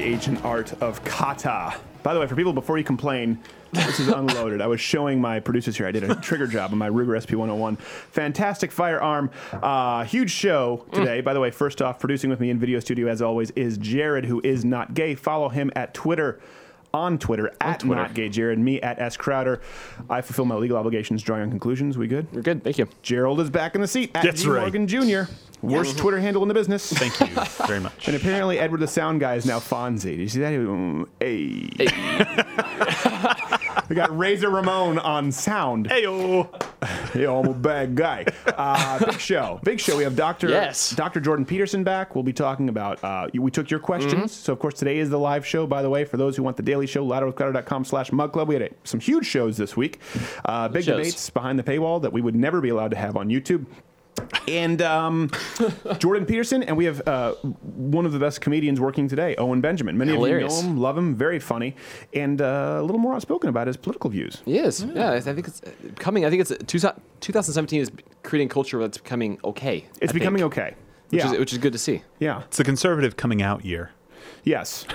the ancient art of kata. By the way, for people before you complain, this is unloaded. I was showing my producers here. I did a trigger job on my Ruger SP 101. Fantastic firearm. Uh, huge show today. By the way, first off, producing with me in video studio as always is Jared, who is not gay. Follow him at Twitter. On Twitter at Twitter. not gay Jared, me at S Crowder. I fulfill my legal obligations, drawing on conclusions. We good? We're good. Thank you. Gerald is back in the seat at That's G right. Morgan Jr. Worst Twitter handle in the business. Thank you very much. And apparently, Edward the Sound Guy is now Fonzie. Did you see that? Mm, Hey. we got Razor Ramon on sound. Hey, Heyo. I'm a bad guy. Uh, big show. Big show. We have Dr. Yes. Dr. Jordan Peterson back. We'll be talking about, uh, we took your questions. Mm-hmm. So, of course, today is the live show, by the way, for those who want the daily show, louderwithcrowder.com slash mug club. We had uh, some huge shows this week. Uh, big Shows. debates behind the paywall that we would never be allowed to have on YouTube. And um, Jordan Peterson, and we have uh, one of the best comedians working today, Owen Benjamin. Many Hilarious. of you know him, love him, very funny, and uh, a little more outspoken about his political views. He is. Yeah, I think it's uh, coming. I think it's uh, two, 2017 is creating culture that's becoming okay. It's I becoming think, okay. Which, yeah, is, which is good to see. yeah, It's the conservative coming out year. yes,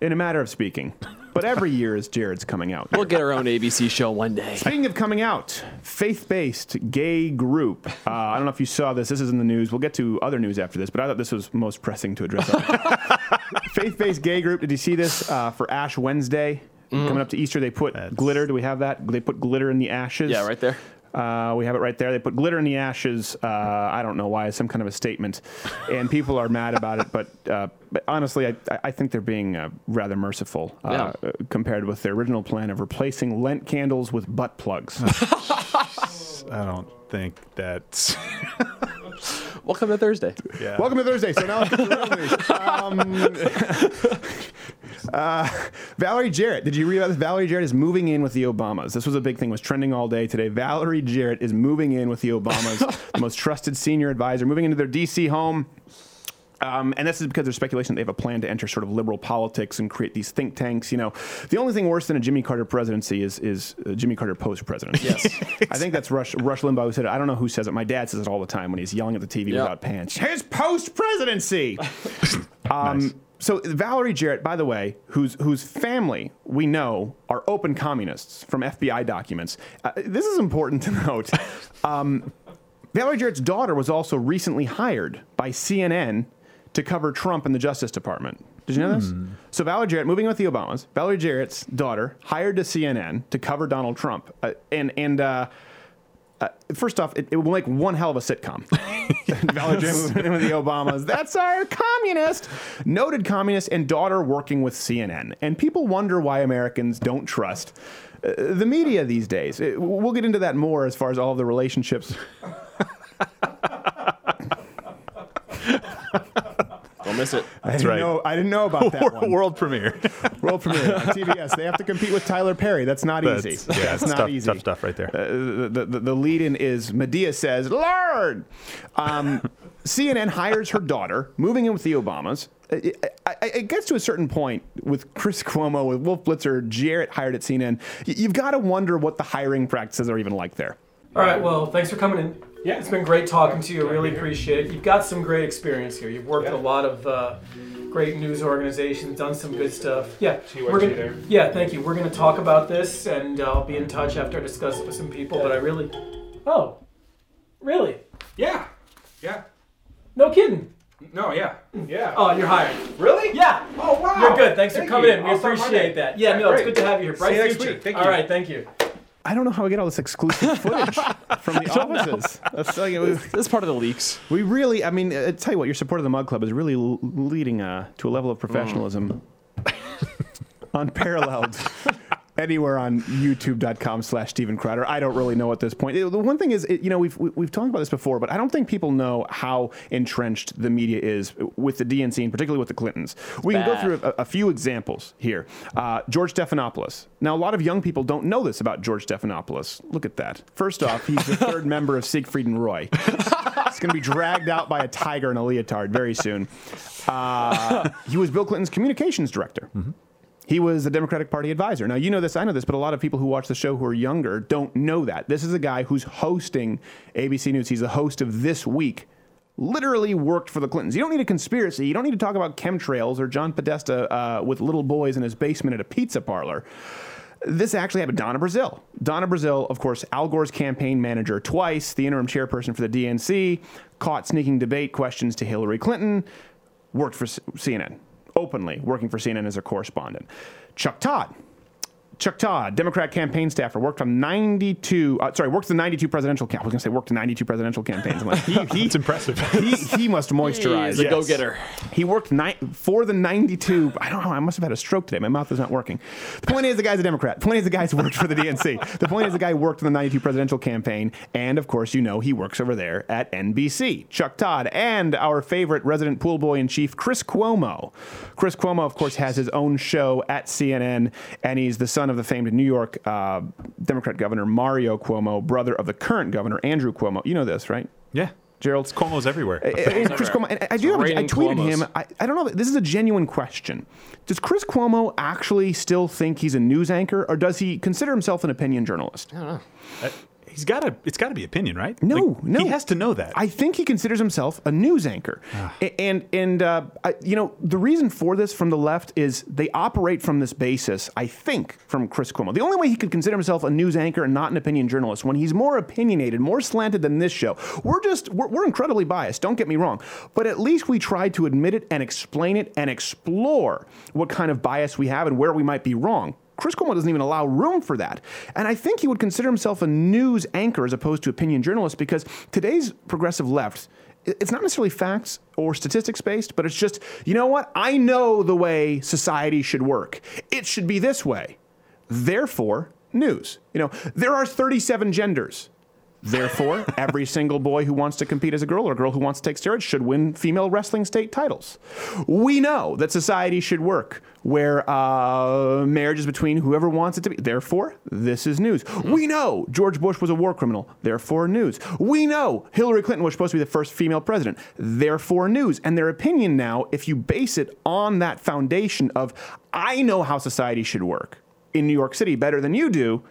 in a matter of speaking. But every year is Jared's coming out. We'll get our own ABC show one day. Speaking of coming out, faith-based gay group. Uh, I don't know if you saw this. This is in the news. We'll get to other news after this, but I thought this was most pressing to address. faith-based gay group. Did you see this uh, for Ash Wednesday? Coming up to Easter, they put That's- glitter. Do we have that? They put glitter in the ashes. Yeah, right there. Uh, we have it right there. They put glitter in the ashes. Uh, I don't know why. It's some kind of a statement, and people are mad about it. But, uh, but honestly, I, I think they're being uh, rather merciful uh, Yeah. uh, compared with their original plan of replacing Lent candles with butt plugs. I don't think that's. Welcome to Thursday. Yeah. Welcome to Thursday. So now let's get to the real news. Um, uh, Valerie Jarrett. Did you read about this? Valerie Jarrett is moving in with the Obamas. This was a big thing. Was trending all day today. Valerie Jarrett is moving in with the Obamas, the most trusted senior advisor, moving into their D.C. home. Um, and this is because there's speculation that they have a plan to enter sort of liberal politics and create these think tanks. You know, the only thing worse than a Jimmy Carter presidency is is Jimmy Carter post presidency. Yes, I think that's Rush Rush Limbaugh who said it. I don't know who says it. My dad says it all the time when he's yelling at the TV Yeah. without pants. His post presidency. um, Nice. So Valerie Jarrett, by the way, whose whose family we know are open communists from FBI documents. Uh, this is important to note. Um, Valerie Jarrett's daughter was also recently hired by CNN to cover Trump in the Justice Department. Did you know this? So Valerie Jarrett, moving with the Obamas, Valerie Jarrett's daughter hired to CNN to cover Donald Trump, uh, and and. Uh, uh, first off, it, it will make one hell of a sitcom. Valerie Jarrett moving in with the Obamas. That's our communist, noted communist, and daughter working with CNN. And people wonder why Americans don't trust uh, the media these days. Uh, We'll get into that more as far as all of the relationships Don't miss it. I didn't right. know. I didn't know about that one. World premiere. World premiere on TBS. They have to compete with Tyler Perry. That's not That's, easy. yeah, That's it's not tough, easy. tough stuff right there. Uh, the, the, the lead-in is Madea says, "Lord." Um, CNN hires her daughter, moving in with the Obamas. It, I- I- it gets to a certain point with Chris Cuomo, with Wolf Blitzer, Jarrett hired at CNN. You've got to wonder what the hiring practices are even like there. All right, well, thanks for coming in. Yeah. It's been great talking to you. I really appreciate it. You've got some great experience here. You've worked at a lot of uh, great news organizations, done some good stuff. Yeah, we're gonna, yeah, thank you. We're going to talk about this, and uh, I'll be in touch after I discuss it with some people. But I really, oh, really? Yeah. Yeah. No kidding. No, yeah. Yeah. Oh, you're hired. Really? Yeah. Oh, wow. You're good. Thanks Thank for coming you. in. We I'll appreciate that. Yeah, no, it's good to have you here. Bright See you next future. week. Thank All you. right, thank you. I don't know how I get all this exclusive footage from the offices. That's like, we, This is part of the leaks. we really, I mean, uh, tell you what, your support of the Mug Club is really l- leading uh, to a level of professionalism unparalleled anywhere on youtube.com slash Steven Crowder. I don't really know at this point. The one thing is, it, you know, we've, we- we've talked about this before, but I don't think people know how entrenched the media is with the DNC and particularly with the Clintons. We can go through a, a few examples here. Uh, George Stephanopoulos. Now, a lot of young people don't know this about George Stephanopoulos. Look at that. First off, he's the third member of Siegfried and Roy. He's going to be dragged out by a tiger in a leotard very soon. Uh, he was Bill Clinton's communications director. He was the Democratic Party advisor. Now, you know this, I know this, but a lot of people who watch the show who are younger don't know that. This is a guy who's hosting ABC News. He's the host of This Week literally worked for the Clintons. You don't need a conspiracy. You don't need to talk about chemtrails or John Podesta uh, with little boys in his basement at a pizza parlor. This actually happened. Donna Brazile. Donna Brazile, of course, Al Gore's campaign manager twice, the interim chairperson for the DNC, caught sneaking debate questions to Hillary Clinton, worked for CNN, openly working for CNN as a correspondent. Chuck Todd, Chuck Todd, Democrat campaign staffer, worked on 92. Uh, sorry, worked the 92 presidential. Cam- I was going to say worked the 92 presidential campaigns. I'm like, he, he, It's impressive. he, he must moisturize. He's a Yes. go-getter. He worked ni- for the 92. I don't know. I must have had a stroke today. My mouth is not working. The point is, the guy's a Democrat. The point is, the guy's worked for the DNC. The point is, the guy worked in the 92 presidential campaign. And of course, you know, he works over there at NBC. Chuck Todd and our favorite resident pool boy in chief, Chris Cuomo. Chris Cuomo, of course, has his own show at CNN, and he's the son of the famed New York uh, Democrat governor Mario Cuomo, brother of the current governor Andrew Cuomo. You know this, right? yeah. Gerald. It's Cuomo's everywhere. And- and Chris Cuomo, and I do have, a- I tweeted Cuomos. him. I, I don't know. This is a genuine question. Does Chris Cuomo actually still think he's a news anchor, or does he consider himself an opinion journalist? I don't know. He's got to. It's got to be opinion, right? No, Like, no. He has to know that. I think he considers himself a news anchor, A- and and uh, I, you know the reason for this from the left is they operate from this basis. I think from Chris Cuomo, the only way he could consider himself a news anchor and not an opinion journalist when he's more opinionated, more slanted than this show. We're just we're, we're incredibly biased. Don't get me wrong, but at least we try to admit it and explain it and explore what kind of bias we have and where we might be wrong. Chris Cuomo doesn't even allow room for that. And I think he would consider himself a news anchor as opposed to opinion journalist because today's progressive left, it's not necessarily facts or statistics based, but it's just, you know what? I know the way society should work. It should be this way. Therefore, news. You know, there are 37 genders. Therefore, every single boy who wants to compete as a girl or a girl who wants to take steroids should win female wrestling state titles. We know that society should work where uh, marriage is between whoever wants it to be. Therefore, this is news. We know George Bush was a war criminal. Therefore, news. We know Hillary Clinton was supposed to be the first female president. Therefore, news. And their opinion now, if you base it on that foundation of, I know how society should work in New York City better than you do,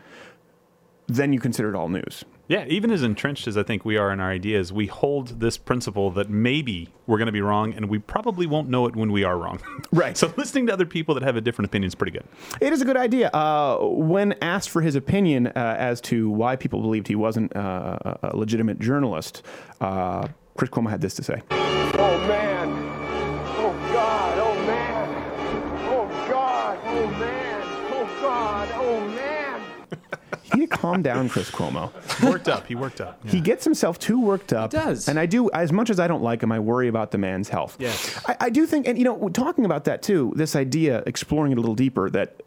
then you consider it all news. Yeah, even as entrenched as I think we are in our ideas, we hold this principle that maybe we're going to be wrong, and we probably won't know it when we are wrong. Right. so listening to other people that have a different opinion is pretty good. It is a good idea. Uh, when asked for his opinion uh, as to why people believed he wasn't uh, a a legitimate journalist, uh, Chris Cuomo had this to say. Oh man. You need to calm down, Chris Cuomo. He worked up. He worked up. He gets himself too worked up. He does. And I do, as much as I don't like him, I worry about the man's health. Yes. I, I do think, and you know, talking about that too, this idea, exploring it a little deeper, that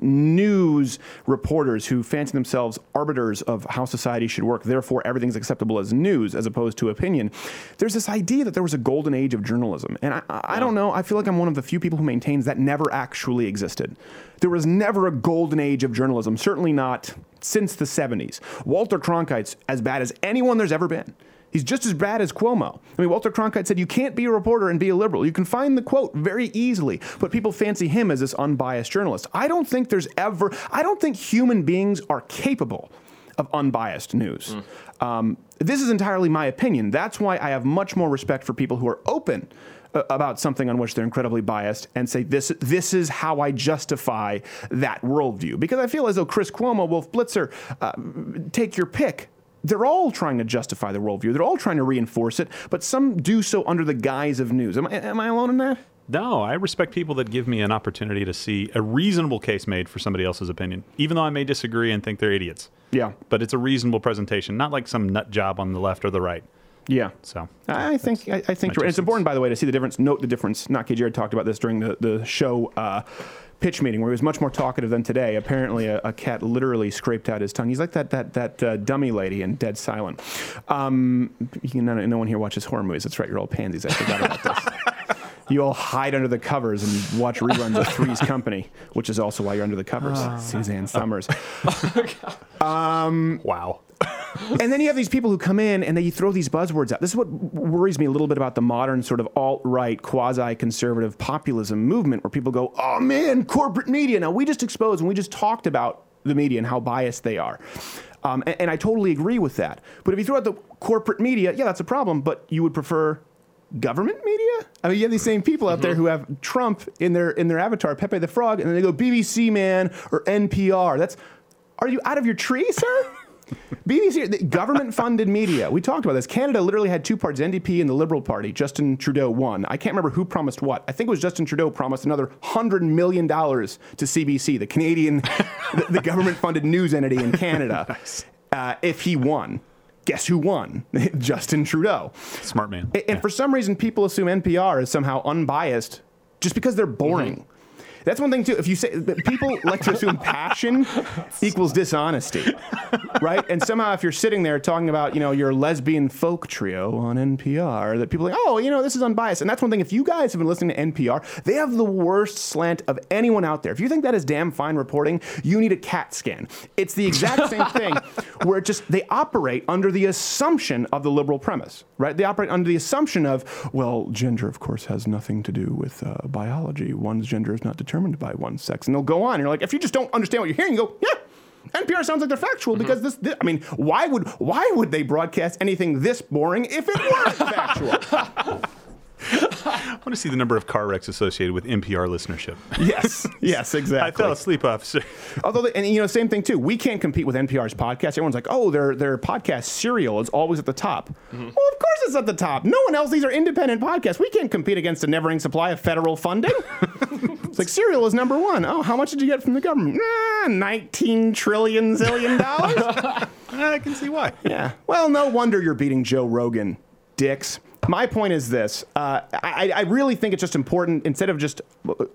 news reporters who fancy themselves arbiters of how society should work, therefore everything's acceptable as news as opposed to opinion. There's this idea that there was a golden age of journalism. And I, I don't know, I feel like I'm one of the few people who maintains that never actually existed. There was never a golden age of journalism, certainly not since the 70s. Walter Cronkite's as bad as anyone there's ever been. He's just as bad as Cuomo. I mean, Walter Cronkite said, You can't be a reporter and be a liberal. You can find the quote very easily, but people fancy him as this unbiased journalist. I don't think there's ever, I don't think human beings are capable of unbiased news. Um, this is entirely my opinion. That's why I have much more respect for people who are open uh, about something on which they're incredibly biased and say this this is how I justify that worldview. Because I feel as though Chris Cuomo, Wolf Blitzer, uh, take your pick. They're all trying to justify the worldview. They're all trying to reinforce it, but some do so under the guise of news. Am I, am I alone in that? No, I respect people that give me an opportunity to see a reasonable case made for somebody else's opinion, even though I may disagree and think they're idiots. Yeah. But it's a reasonable presentation, not like some nut job on the left or the right. Yeah. So I think I, I think it's important, by the way, to see the difference. Note the difference. Not. Jared talked about this during the the show uh, pitch meeting, where he was much more talkative than today. Apparently, a, a cat literally scraped out his tongue. He's like that that that uh, dummy lady in Dead Silence. Um, you know, no one here watches horror movies. That's right. You're all pansies. I forgot about this. You all hide under the covers and watch reruns of Three's Company, which is also why you're under the covers. Suzanne Somers. wow. and then you have these people who come in and they throw these buzzwords out. This is what worries me a little bit about the modern sort of alt right, quasi conservative populism movement where people go, oh man, corporate media. Now, we just exposed and we just talked about the media and how biased they are. Um, and, and I totally agree with that. But if you throw out the corporate media, yeah, that's a problem. But you would prefer government media? I mean, you have these same people out there who have Trump in their in their avatar, Pepe the Frog, and then they go BBC man or NPR. That's are you out of your tree, sir? BBC, government-funded media. We talked about this. Canada literally had two parties: NDP and the Liberal Party. Justin Trudeau won. I can't remember who promised what. I think it was Justin Trudeau promised another hundred million dollars to CBC, the Canadian, the, the government-funded news entity in Canada, uh, if he won. Guess who won? Justin Trudeau. Smart man. And for some reason, people assume NPR is somehow unbiased just because they're boring. That's one thing too. If you say people like to assume passion equals dishonesty, right? And somehow, if you're sitting there talking about you know your lesbian folk trio on NPR, that people are like, oh, you know, this is unbiased. And that's one thing. If you guys have been listening to NPR, they have the worst slant of anyone out there. If you think that is damn fine reporting, you need a CAT scan. It's the exact same thing, where it just they operate under the assumption of the liberal premise, right? They operate under the assumption of, well, gender, of course, has nothing to do with uh, biology. One's gender is not determined by one sex. And they'll go on. And you're like, if you just don't understand what you're hearing, you go, yeah. NPR sounds like they're factual mm-hmm. because this, this. I mean, why would why would they broadcast anything this boring if it weren't factual? I want to see the number of car wrecks associated with NPR listenership. yes, yes, exactly. I fell asleep, officer. Although, they, and you know, same thing too. We can't compete with NPR's podcast. Everyone's like, oh, their their podcast serial is always at the top. Well, of course it's at the top. No one else. These are independent podcasts. We can't compete against a never-ending supply of federal funding. it's like serial is number one. Oh, how much did you get from the government? Ah, Nineteen trillion zillion dollars. I can see why. yeah. Well, no wonder you're beating Joe Rogan, dicks. My point is this: uh, I, I really think it's just important instead of just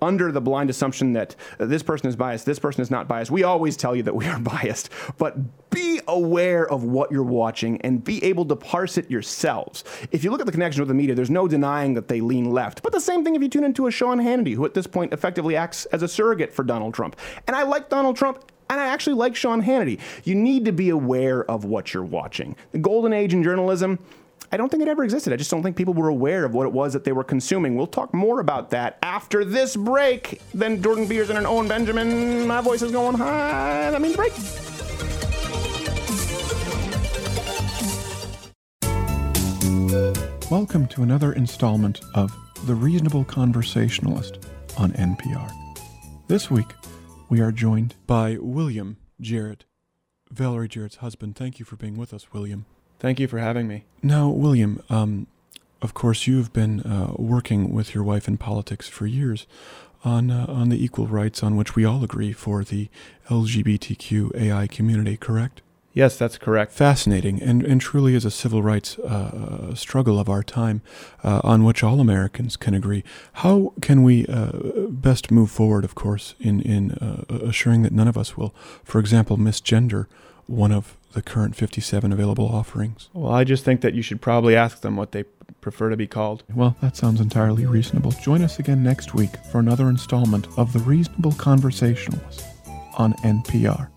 under the blind assumption that this person is biased, this person is not biased. We always tell you that we are biased, but be aware of what you're watching and be able to parse it yourselves. If you look at the connection with the media, there's no denying that they lean left. But the same thing if you tune into a Sean Hannity, who at this point effectively acts as a surrogate for Donald Trump. And I like Donald Trump. And I actually like Sean Hannity. You need to be aware of what you're watching. The golden age in journalism, I don't think it ever existed. I just don't think people were aware of what it was that they were consuming. We'll talk more about that after this break. Then Jordan Beers and Owen Benjamin. My voice is going high. That means break. Welcome to another installment of The Reasonable Conversationalist on NPR. This week, we are joined by William Jarrett, Valerie Jarrett's husband. Thank you for being with us, William. Thank you for having me. Now, William, um, of course, you've been uh, working with your wife in politics for years on uh, on the equal rights on which we all agree for the LGBTQ AI community, correct? Yes, that's correct. Fascinating, and, and truly is a civil rights uh, struggle of our time uh, on which all Americans can agree. How can we uh, best move forward, of course, in, in uh, assuring that none of us will, for example, misgender one of the current 57 available offerings? Well, I just think that you should probably ask them what they prefer to be called. Well, that sounds entirely reasonable. Join us again next week for another installment of The Reasonable Conversationalist on NPR.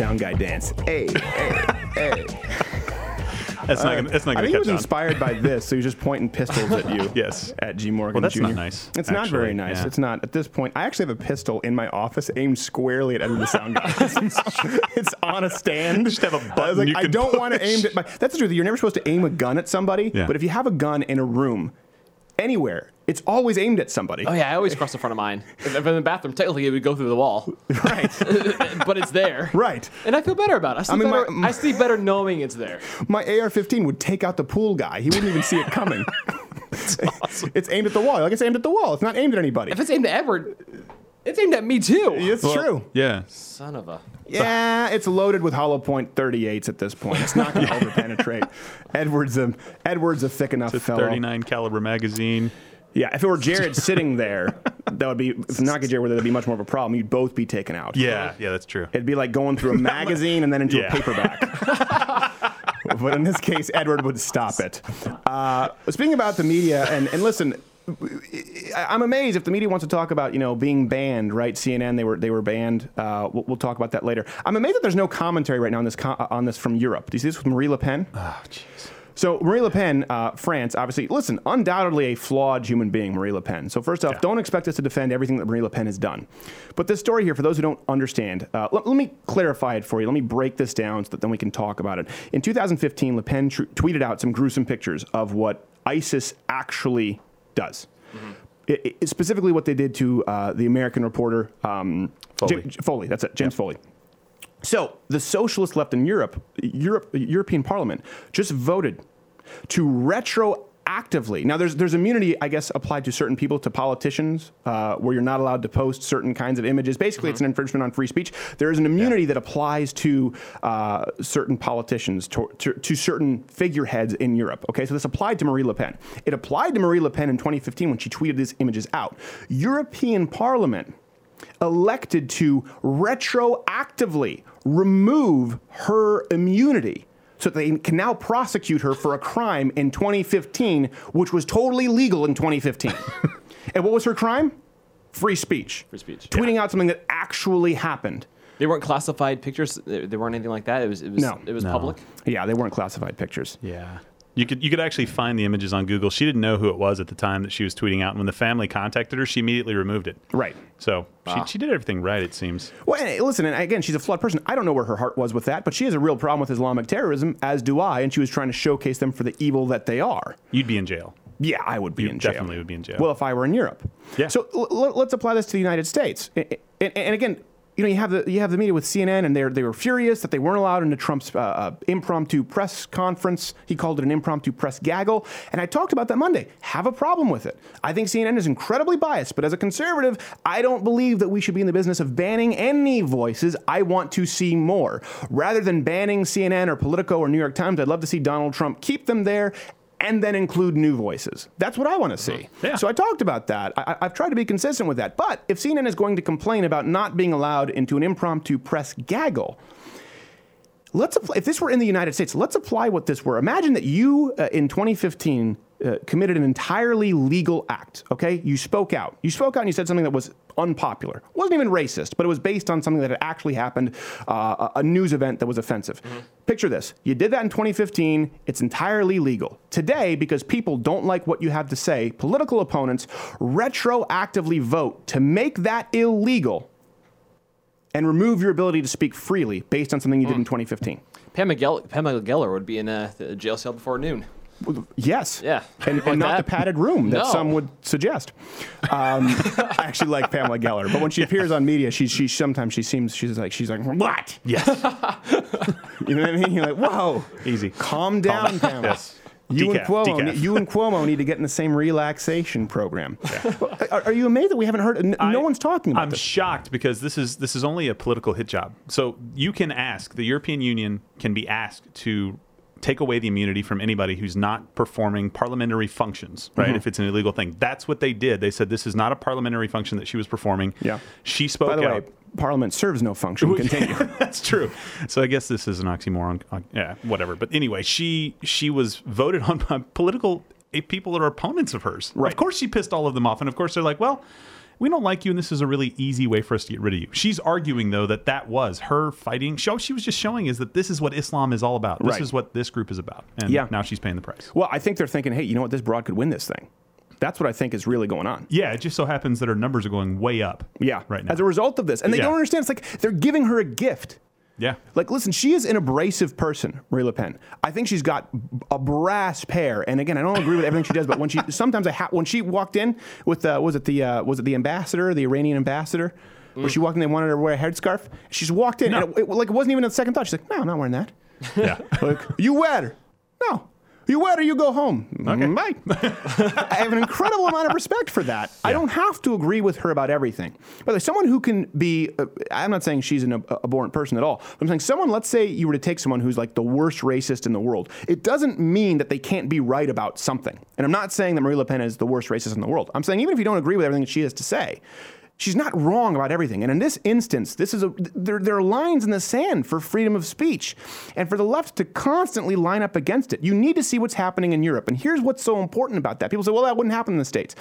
Sound Guy dance. Hey, hey, hey. That's not gonna, that's not I gonna think he was on. inspired by this, so he was just pointing pistols at you. Yes. At G. Morgan Well, that's Jr. not nice, It's not very nice. yeah. It's not. At this point, I actually have a pistol in my office aimed squarely at Edward the Sound Guy. it's on a stand. Just have a I was button like, you I can don't want to aim at my. That's the truth. You're never supposed to aim a gun at somebody. Yeah. But if you have a gun in a room, anywhere, it's always aimed at somebody. Oh yeah, I always cross the front of mine. If I'm in the bathroom, technically it would go through the wall, Right. but it's there. right. And I feel better about it. I sleep, mean, my- better, I sleep better knowing it's there. My AR-15 would take out the pool guy. He wouldn't even see it coming. It's aimed at the wall. Like it's aimed at the wall. It's not aimed at anybody. If it's aimed at Edward, it's aimed at me too. It's Well, true. Yeah. Son of a. Yeah, it's loaded with hollow point 38s at this point. It's not going to overpenetrate. Edward's a Edward's a thick enough It's a fellow. 39 caliber magazine. Yeah, if it were Jared sitting there, that would be if not get Jared, that'd be much more of a problem. You'd both be taken out. Yeah, yeah, that's true. It'd be like going through a magazine and then into Yeah. a paperback. but in this case, Edward would stop it. Uh, speaking about the media, and, and listen, I- I'm amazed if the media wants to talk about you know being banned, right? CNN they were they were banned. Uh, we'll, we'll talk about that later. I'm amazed that there's no commentary right now on this co- on this from Europe. Do you see this with Marie Le Pen? Oh, jeez. So Marie Le Pen, uh, France, obviously, listen, undoubtedly a flawed human being, Marie Le Pen. So first off, don't expect us to defend everything that Marie Le Pen has done. But this story here, for those who don't understand, uh, let, let me clarify it for you. Let me break this down so that then we can talk about it. In 2015, Le Pen tr- tweeted out some gruesome pictures of what ISIS actually does. It- it- specifically, what they did to uh, the American reporter um, Foley. Jim- Foley. That's it, James Foley. So the socialist left in Europe, Europe, European Parliament, just voted to retroactively. Now, there's there's immunity, I guess, applied to certain people, to politicians, uh, where you're not allowed to post certain kinds of images. Basically, it's an infringement on free speech. There is an immunity that applies to uh, certain politicians, to, to, to certain figureheads in Europe. Okay, so this applied to Marie Le Pen. It applied to Marie Le Pen in 2015 when she tweeted these images out. European Parliament elected to retroactively remove her immunity so that they can now prosecute her for a crime in 2015, which was totally legal in 2015. and what was her crime? Free speech. Free speech. Tweeting out something that actually happened. They weren't classified pictures. They, they weren't anything like that. It was. It was. No. It was No. public. Yeah, they weren't classified pictures. Yeah. You could you could actually find the images on Google. She didn't know who it was at the time that she was tweeting out, and when the family contacted her, she immediately removed it. Right. So she, ah. she did everything right, it seems. Well, and listen, and again, she's a flawed person. I don't know where her heart was with that, but she has a real problem with Islamic terrorism, as do I, and she was trying to showcase them for the evil that they are. You'd be in jail. Yeah, I would be You in jail. definitely would be in jail. Well, if I were in Europe. Yeah. So l- l- let's apply this to the United States. And, and, and again, you know, you have the you have the media with CNN, and they they were furious that they weren't allowed into Trump's uh, uh, impromptu press conference. He called it an impromptu press gaggle, and I talked about that Monday. Have a problem with it. I think CNN is incredibly biased, but as a conservative, I don't believe that we should be in the business of banning any voices. I want to see more, rather than banning CNN or Politico or New York Times. I'd love to see Donald Trump keep them there. And then include new voices. That's what I want to see. Yeah. So I talked about that. I, I've tried to be consistent with that. But if CNN is going to complain about not being allowed into an impromptu press gaggle, let's apply, if this were in the United States, let's apply what this were. Imagine that you uh, in 2015 uh, committed an entirely legal act. Okay, you spoke out. You spoke out and you said something that was unpopular. It wasn't even racist, but it was based on something that had actually happened, uh, a a news event that was offensive. Picture this: you did that in 2015. It's entirely legal today because people don't like what you have to say. Political opponents retroactively vote to make that illegal and remove your ability to speak freely based on something you did in 2015. Pamela, Gell- Pamela Geller would be in a, a jail cell before noon. Yes. Yeah. And, Like and not that? the padded room that No. some would suggest. Um, I actually like Pamela Geller, but when she appears on media, she, she sometimes she seems she's like she's like what? Yes. You know what I mean? You're like whoa, Easy. calm down, Pamela. Yes. You and Decaf, Cuomo, decaf. need- you and Cuomo need to get in the same relaxation program. Are, are you amazed that we haven't heard? n- I- no one's talking about I'm this. shocked because this is this is only a political hit job. So you can ask the European Union can be asked to take away the immunity from anybody who's not performing parliamentary functions, right? Mm-hmm. If it's an illegal thing. That's what they did. They said this is not a parliamentary function that she was performing. Yeah. She spoke By the out. way, Parliament serves no function. Continue. That's true. So I guess this is an oxymoron. Yeah, whatever. But anyway, she she was voted on by political eh, people that are opponents of hers. Right. Of course, she pissed all of them off, and of course they're like, well. We don't like you, and this is a really easy way for us to get rid of you. She's arguing, though, that that was her fighting. Show she was just showing is that this is what Islam is all about. This Right. is what this group is about, and Yeah. now she's paying the price. well, I think they're thinking, hey, you know what? This broad could win this thing. That's what I think is really going on. Yeah, it just so happens that her numbers are going way up. Yeah, right now. As a result of this, and they Yeah. don't understand. It's like they're giving her a gift. Yeah, Like, listen, she is an abrasive person, Marie Le Pen. I think she's got a brass pair. And again, I don't agree with everything she does, but when she sometimes I ha- when she walked in with uh, was it the uh, was it the ambassador, the Iranian ambassador, where she walked in, they wanted her to wear a headscarf. She just walked in, No. and it, it- like it wasn't even a second thought. She's like, no, I'm not wearing that. yeah. Like, you wear? No. You wet or you go home. Okay. Bye. I have an incredible amount of respect for that. I don't have to agree with her about everything. By the way, someone who can be, uh, I'm not saying she's an ab- abhorrent person at all. I'm saying someone, let's say you were to take someone who's like the worst racist in the world. It doesn't mean that they can't be right about something. And I'm not saying that Marie Le Pen is the worst racist in the world. I'm saying even if you don't agree with everything that she has to say, she's not wrong about everything. And in this instance, this is a there, there are lines in the sand for freedom of speech, and for the left to constantly line up against it. You need to see what's happening in Europe. And here's what's so important about that. People say, well, that wouldn't happen in the states,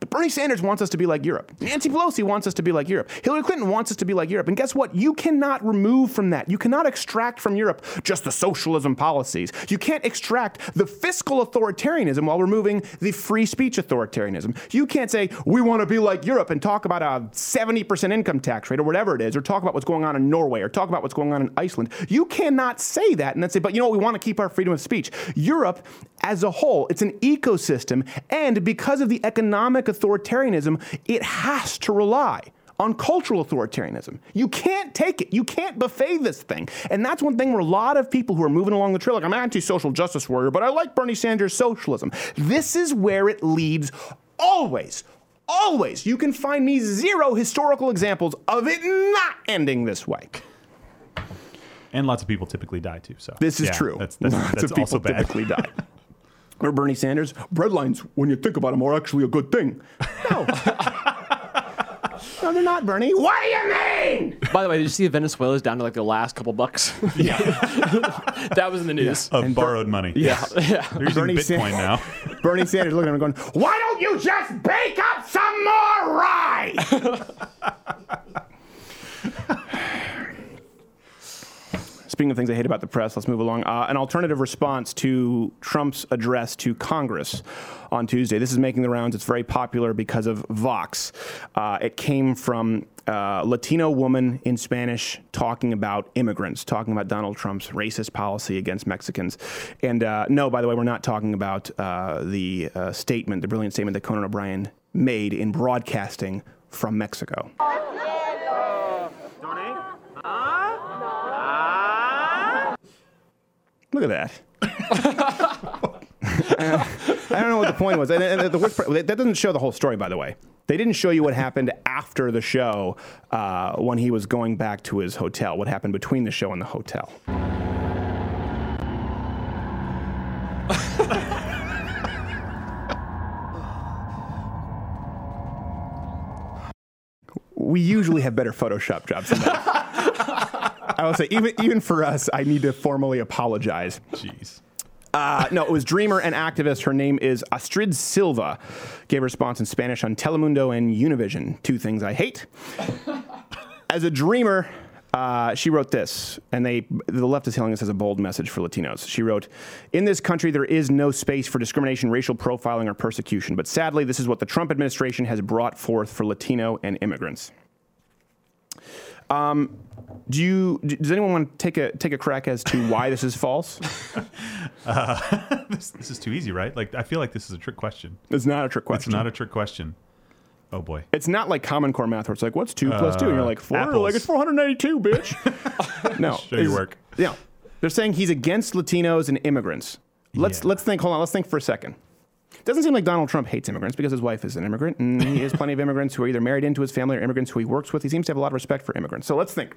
but Bernie Sanders wants us to be like Europe. Nancy Pelosi wants us to be like Europe. Hillary Clinton wants us to be like Europe. And guess what? You cannot remove from that. You cannot extract from Europe just the socialism policies. You can't extract the fiscal authoritarianism while removing the free speech authoritarianism. You can't say we want to be like Europe and talk about a 70% income tax rate or whatever it is, or talk about what's going on in Norway, or talk about what's going on in Iceland. You cannot say that and then say, but you know what, we want to keep our freedom of speech. Europe, as a whole, it's an ecosystem, and because of the economic authoritarianism, it has to rely on cultural authoritarianism. You can't take it. You can't buffet this thing. And that's one thing where a lot of people who are moving along the trail, like I'm an anti-social justice warrior, but I like Bernie Sanders' socialism. This is where it leads always. Always. You can find me zero historical examples of it not ending this way. And lots of people typically die too. So This is yeah, true. That's, that's, Lots that's of people bad. typically die. Or Bernie Sanders, breadlines, when you think about them, are actually a good thing. No. no, they're not, Bernie. What do you mean? By the way, did you see Venezuela's down to like the last couple bucks? Yeah. that was in the news. of borrowed money. Yeah. yeah. They're using Bernie Bitcoin San- now. Bernie Sanders looking at him going, why don't you just bake up some more rye? Speaking of things I hate about the press, let's move along. Uh, an alternative response to Trump's address to Congress on Tuesday. This is making the rounds. It's very popular because of Vox. Uh, it came from a Latino woman in Spanish talking about immigrants, talking about Donald Trump's racist policy against Mexicans. And uh, no, by the way, we're not talking about uh, the uh, statement, the brilliant statement that Conan O'Brien made in broadcasting from Mexico. Look at that. I don't know what the point was. And, the worst part, that doesn't show the whole story, by the way. They didn't show you what happened after the show uh, when he was going back to his hotel, what happened between the show and the hotel. We usually have better Photoshop jobs than that. I will say, even, even for us, I need to formally apologize. Jeez. Uh, no, it was dreamer and activist. Her name is Astrid Silva. Gave a response in Spanish on Telemundo and Univision. Two things I hate. As a dreamer, uh, she wrote this, and they the left is hailing this as a bold message for Latinos. She wrote, "In this country, there is no space for discrimination, racial profiling, or persecution. But sadly, this is what the Trump administration has brought forth for Latino and immigrants." Um, do you? Does anyone want to take a take a crack as to why this is false? This, this is too easy, right? Like I feel like this is a trick question. It's not a trick question. It's not a trick question. Oh boy. It's not like Common Core math where it's like, what's two plus two? And you're like, four? apples. Like, it's 492, bitch. no. Show your work. Yeah. They're saying he's against Latinos and immigrants. Let's, Yeah. let's think, hold on, let's think for a second. Doesn't seem like Donald Trump hates immigrants because his wife is an immigrant, and he has plenty of immigrants who are either married into his family or immigrants who he works with. He seems to have a lot of respect for immigrants. So let's think.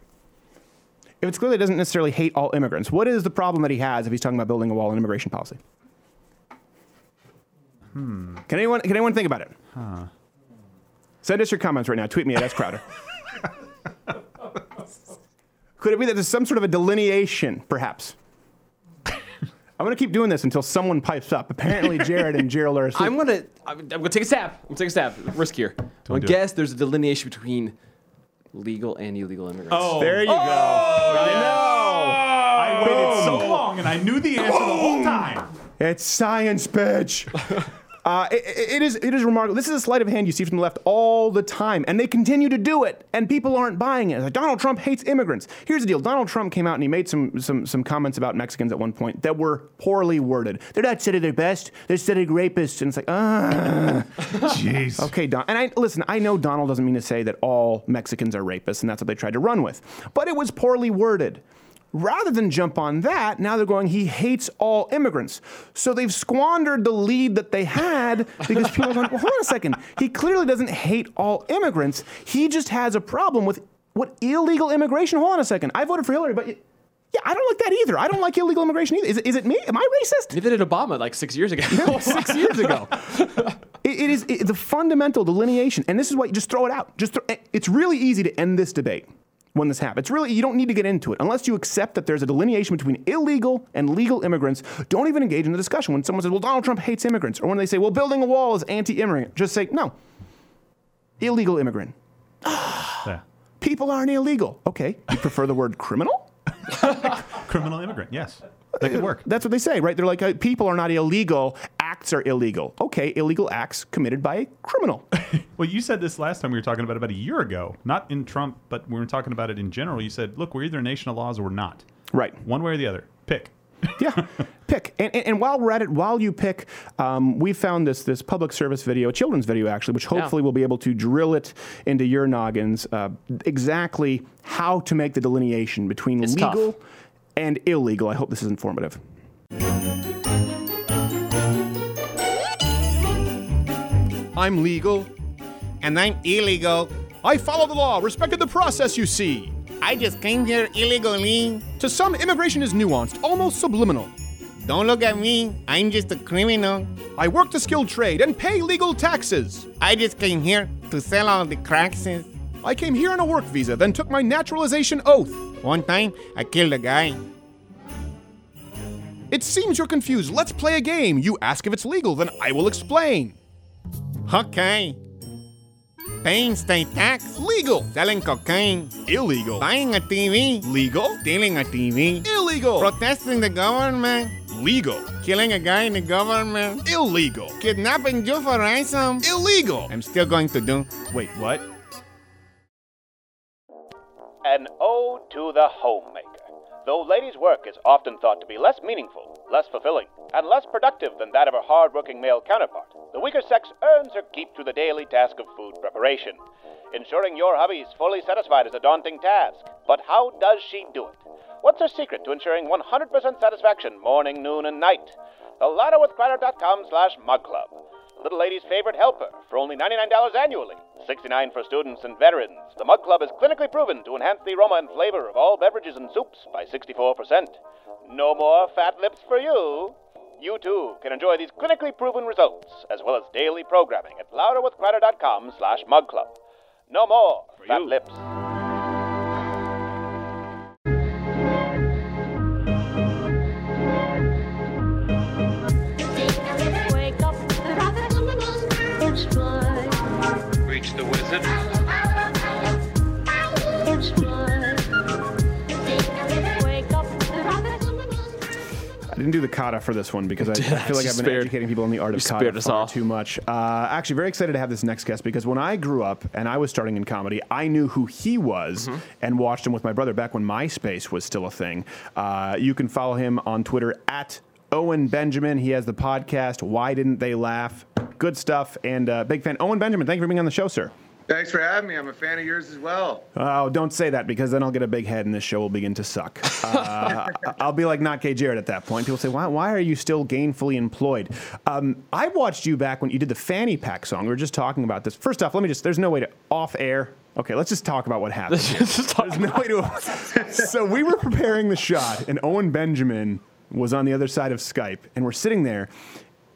If it's clear that he doesn't necessarily hate all immigrants, what is the problem that he has if he's talking about building a wall and immigration policy? Hmm. Can anyone can anyone think about it? Send us your comments right now. Tweet me at S Crowder. Could it be that there's some sort of a delineation, perhaps? I'm gonna keep doing this until someone pipes up. Apparently, Jared and Gerald are asleep. I'm gonna, I'm, I'm gonna take a stab. I'm gonna take a stab. Riskier. I'm do it. guess there's a delineation between legal and illegal immigrants. Oh, there you go. Oh, I know. I waited so long and I knew the answer the whole time. It's science, bitch. Uh, it, it- is it is remarkable. This is a sleight of hand you see from the left all the time, and they continue to do it, and people aren't buying it. Like Donald Trump hates immigrants. Here's the deal: Donald Trump came out and he made some some some comments about Mexicans at one point that were poorly worded. They're not said at their best. They're said at rapists, and it's like ah. Jeez. Okay, Don. And I listen. I know Donald doesn't mean to say that all Mexicans are rapists, and that's what they tried to run with. But it was poorly worded. Rather than jump on that, now they're going, he hates all immigrants. So they've squandered the lead that they had because people are going, well, hold on a second. He clearly doesn't hate all immigrants. He just has a problem with what illegal immigration. Hold on a second. I voted for Hillary, but yeah, I don't like that either. I don't like illegal immigration either. Is it, is it me? Am I racist? Neither did Obama like six years ago. Six years ago. It, it is it- the fundamental delineation, and this is why you just throw it out. Just throw, it's really easy to end this debate when this happens. It's really you don't need to get into it unless you accept that there's a delineation between illegal and legal immigrants. Don't even engage in the discussion when someone says, "Well, Donald Trump hates immigrants," or when they say, "Well, building a wall is anti-immigrant." Just say, "No, illegal immigrant." Yeah. People aren't illegal. Okay, you prefer the word criminal? Criminal immigrant, yes. That could work. That's what they say, right? They're like, uh, people are not illegal, acts are illegal. Okay, illegal acts committed by a criminal. Well, you said this last time we were talking about it about a year ago, not in Trump, but we were talking about it in general. You said, look, we're either a nation of laws or we're not. right. One way or the other. Pick. Yeah, pick. And, and, and while we're at it, while you pick, um, we found this this public service video, a children's video actually, which hopefully we'll be able to drill it into your noggins uh, exactly how to make the delineation between It's tough. Legal and illegal. I hope this is informative. I'm legal. And I'm illegal. I follow the law, respected the process you see. I just came here illegally. To some, immigration is nuanced, almost subliminal. Don't look at me. I'm just a criminal. I work the skilled trade and pay legal taxes. I just came here to sell all the cracks. I came here on a work visa, then took my naturalization oath. One time, I killed a guy. It seems you're confused. Let's play a game. You ask if it's legal, then I will explain. Okay. Paying state tax. Legal. Selling cocaine. Illegal. Buying a TV. Legal. Stealing a TV. Illegal. Protesting the government. Legal. Killing a guy in the government. Illegal. Kidnapping you for ransom. Illegal. I'm still going to do. Wait, what? An ode to the homemaker. Though ladies' work is often thought to be less meaningful, less fulfilling, and less productive than that of her hard-working male counterpart, the weaker sex earns her keep through the daily task of food preparation. Ensuring your hubby is fully satisfied is a daunting task, but how does she do it? What's her secret to ensuring 100% satisfaction morning, noon, and night? The louderwithcrowder.com slash mug club. Little lady's favorite helper for only $99 annually. 69 for students and veterans. The Mug Club is clinically proven to enhance the aroma and flavor of all beverages and soups by 64%. No more fat lips for you. You too can enjoy these clinically proven results, as well as daily programming at louderwithcrowder.com slash mug club. No more fat lips. Reach the wizard. It's fun. Wake up, I didn't do the kata for this one because I, I feel like I've been spared- educating people on the art you of spared kata us far all. too much. Uh, actually, very excited to have this next guest because when I grew up and I was starting in comedy, I knew who he was Mm-hmm. and watched him with my brother back when MySpace was still a thing. Uh, you can follow him on Twitter at Owen Benjamin. He has the podcast Why Didn't They Laugh? Good stuff and uh, big fan. Owen Benjamin, thank you for being on the show, sir. Thanks for having me. I'm a fan of yours as well. Oh, don't say that because then I'll get a big head and this show will begin to suck. Uh, I'll be like not K. Jarrett at that point. People say, why, why are you still gainfully employed? Um, I watched you back when you did the fanny pack song. We were just talking about this. First off, let me just, there's no way to off air. Okay, let's just talk about what happened. Just talk There's no way to. so we were preparing the shot, and Owen Benjamin was on the other side of Skype, and we're sitting there,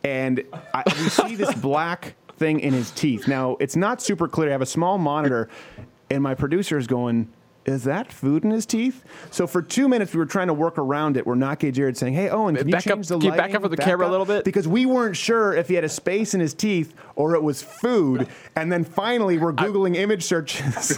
and I, we see this black thing in his teeth. Now it's not super clear. I have a small monitor, and my producer is going. Is that food in his teeth? So for two minutes we were trying to work around it. Where Nake Jared saying, "Hey Owen, can you Back up- the you back up with the camera a little bit? because we weren't sure if he had a space in his teeth or it was food. And then finally, we're googling image searches.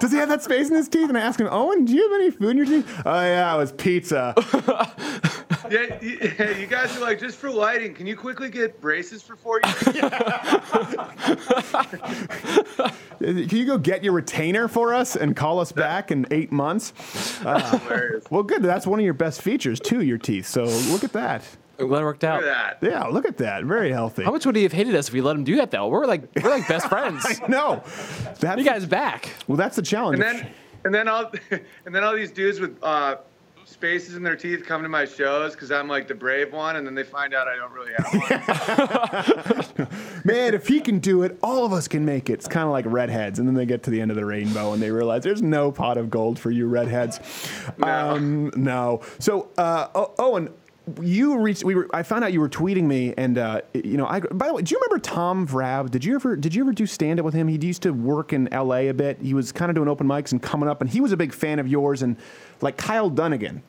Does he have that space in his teeth? And I ask him, Owen, do you have any food in your teeth? Oh yeah, it was pizza. Yeah, you, you guys are like, just for lighting, can you quickly get braces for four years? Can you go get your retainer for us and call us back in eight months? Uh, well, good. That's one of your best features too, your teeth. So look at that. I'm glad it worked out. Look at that. Yeah, look at that. Very healthy. How much would he have hated us if we let him do that though? We're like we're like best friends. No, that's You guys back. Well, that's the challenge. And then, and then all and then all these dudes with uh, spaces in their teeth come to my shows because I'm like the brave one, and then they find out I don't really have one. Man, if he can do it, all of us can make it. It's kind of like redheads, and then they get to the end of the rainbow and they realize there's no pot of gold for you redheads. No. Um, no. So, uh, oh, Owen, you reached. We were. I found out you were tweeting me, and uh, you know. I. By the way, do you remember Tom Vrab? Did you ever? Did you ever do stand up with him? He used to work in L.A. a bit. He was kind of doing open mics and coming up, and he was a big fan of yours and like Kyle Dunnigan.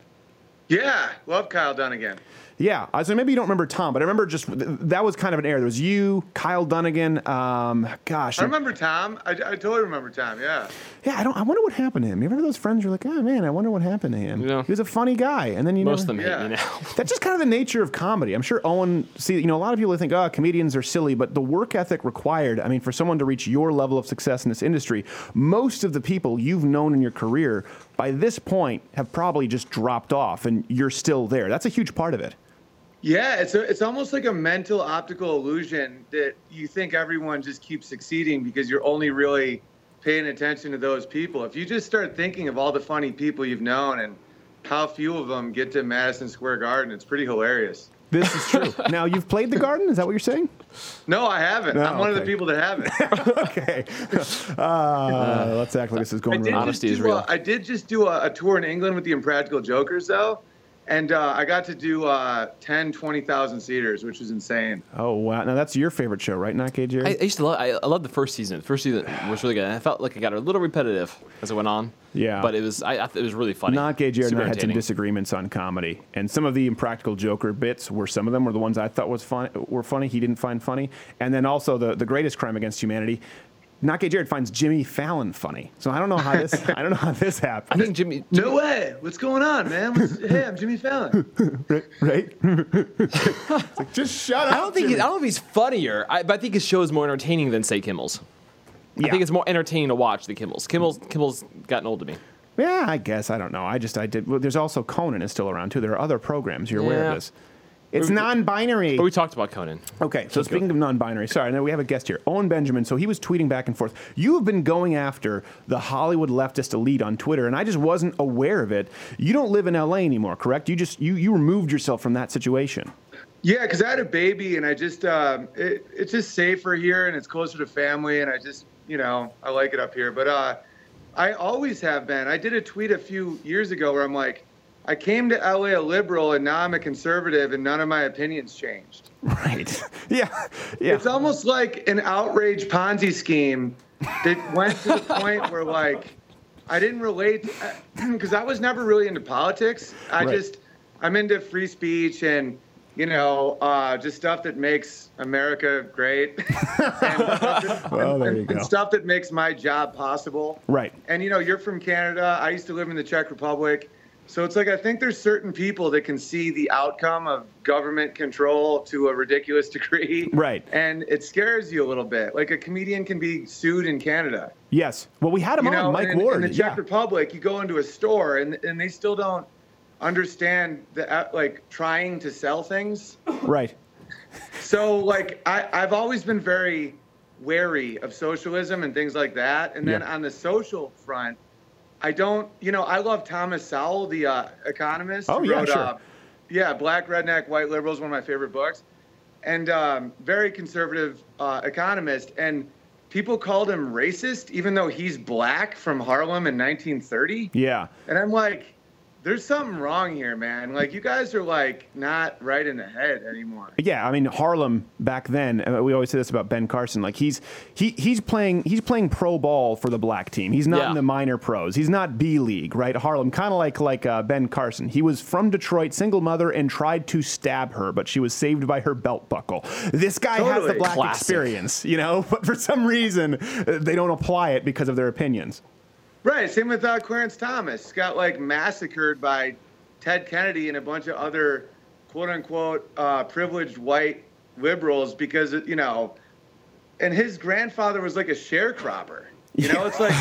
yeah, love Kyle Dunnigan. Yeah, I so maybe you don't remember Tom, but I remember just that was kind of an era. There was you, Kyle Dunnigan. Um, gosh, I remember Tom. I, I totally remember Tom. Yeah. Yeah, I don't. I wonder what happened to him. You ever those friends? You're like, oh man, I wonder what happened to him. Yeah. He was a funny guy, and then you Most never, of them hate me now. That's just kind of the nature of comedy. I'm sure Owen. See, you know, a lot of people think, oh, comedians are silly, but the work ethic required. I mean, for someone to reach your level of success in this industry, most of the people you've known in your career by this point have probably just dropped off, and you're still there. That's a huge part of it. Yeah, it's a, it's almost like a mental optical illusion that you think everyone just keeps succeeding because you're only really paying attention to those people. If you just start thinking of all the funny people you've known and how few of them get to Madison Square Garden, it's pretty hilarious. This is true. now you've played the Garden. Is that what you're saying? No, I haven't. No, I'm one of the people that haven't. okay. Uh, let's act like this is going did wrong. just do a- I did just do a, a tour in England with the Impractical Jokers, though. And uh, I got to do uh, 10, 20,000 seaters, which was insane. Oh wow! Now that's your favorite show, right? Not Gay Jerry. I, I used to love. I, I loved the first season. The first season was really good. I felt like it got a little repetitive as it went on. Yeah. but it was. I, I it was really funny. Not Gay Jared and I had some disagreements on comedy, and some of the Impractical Joker bits were some of them were the ones I thought was fun were funny. He didn't find funny, and then also the the greatest crime against humanity. Not Gay Jared finds Jimmy Fallon funny, so I don't know how this I don't know how this happened. I think Jimmy. No way. What's going on, man? What's, hey, I'm Jimmy Fallon. right? It's like, just shut up. I don't think. He, Jimmy. I don't know if he's funnier, I, but I think his show is more entertaining than say Kimmel's. I think it's more entertaining to watch than Kimmel's. Kimmel's Kimmel's gotten old to me. Yeah, I guess I don't know. I just I did. Well, there's also Conan is still around too. There are other programs. You're aware of this. It's non-binary. But we talked about Conan. Okay, so speaking of non-binary, sorry, now we have a guest here, Owen Benjamin. So he was tweeting back and forth. You have been going after the Hollywood leftist elite on Twitter, and I just wasn't aware of it. You don't live in LA anymore, correct? You just you you removed yourself from that situation. Yeah, because I had a baby, and I just um, it, it's just safer here, and it's closer to family, and I just you know I like it up here. But uh, I always have been. I did a tweet a few years ago where I'm like, I came to LA a liberal, and now I'm a conservative, and none of my opinions changed. Right. yeah. Yeah. It's almost like an outrage Ponzi scheme that went to the point where like I didn't relate because I was never really into politics. I Right. just I'm into free speech and you know uh, just stuff that makes America great and, Well, there and- go. stuff that makes my job possible. Right. And you know, you're from Canada. I used to live in the Czech Republic. So it's like I think there's certain people that can see the outcome of government control to a ridiculous degree. Right. And it scares you a little bit. Like a comedian can be sued in Canada. Yes. Well, we had him You on, know, Mike in, Ward. in the Czech yeah. Republic, you go into a store and and they still don't understand the uh, like trying to sell things. Right. So like I, I've always been very wary of socialism and things like that. And then Yeah. on the social front, I don't, you know, I love Thomas Sowell, the uh, economist. Oh, yeah, wrote, sure. Uh, yeah, Black Redneck, White Liberals, one of my favorite books. And um, very conservative uh, economist. And people called him racist, even though he's black from Harlem in 1930. Yeah. And I'm like, there's something wrong here, man. Like, you guys are like not right in the head anymore. Yeah, I mean Harlem back then. uh, We always say this about Ben Carson. Like he's he he's playing he's playing pro ball for the black team. He's not Yeah. in the minor pros. He's not B league, right? Harlem, kind of like like uh, Ben Carson. He was from Detroit, single mother, and tried to stab her, but she was saved by her belt buckle. This guy has the black Classic. experience, you know, but for some reason uh, they don't apply it because of their opinions. Right. Same with uh, Clarence Thomas. Got like massacred by Ted Kennedy and a bunch of other quote unquote uh, privileged white liberals because, you know, and his grandfather was like a sharecropper. You know, it's like,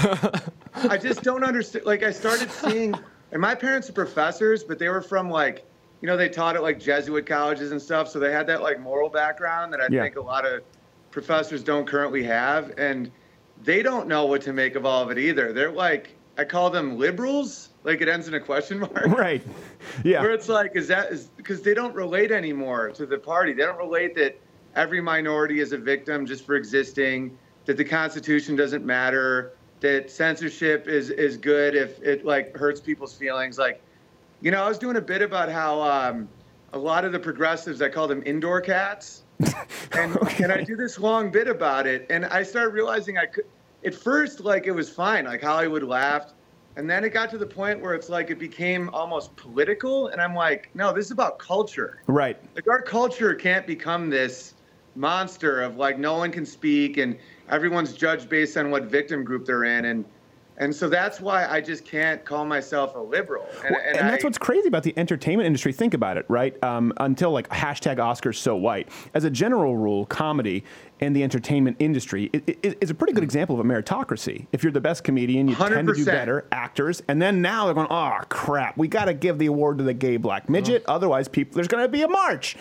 I just don't understand. Like, I started seeing, and my parents are professors, but they were from like, you know, they taught at like Jesuit colleges and stuff. So they had that like moral background that I Yeah. think a lot of professors don't currently have. And they don't know what to make of all of it either. They're like I call them liberals. Like it ends in a question mark. Right. Yeah. Where it's like, is that is because they don't relate anymore to the party. They don't relate that every minority is a victim just for existing. That the Constitution doesn't matter. That censorship is is good if it like hurts people's feelings. Like, you know, I was doing a bit about how um, a lot of the progressives, I call them indoor cats, and and I do this long bit about it, and I started realizing I could. At first, like it was fine, like Hollywood laughed, and then it got to the point where it's like it became almost political, and I'm like, no, this is about culture. Right. Like our culture can't become this monster of like no one can speak and everyone's judged based on what victim group they're in, and and so that's why I just can't call myself a liberal. And, Well, and, that's I- what's crazy about the entertainment industry. Think about it, right? Um, until like hashtag Oscars so white. As a general rule, comedy and the entertainment industry i- i- is a pretty good example of a meritocracy. If you're the best comedian, you tend to do better. Actors, and then now they're going, oh crap, we got to give the award to the gay black midget. Otherwise, people there's going to be a march.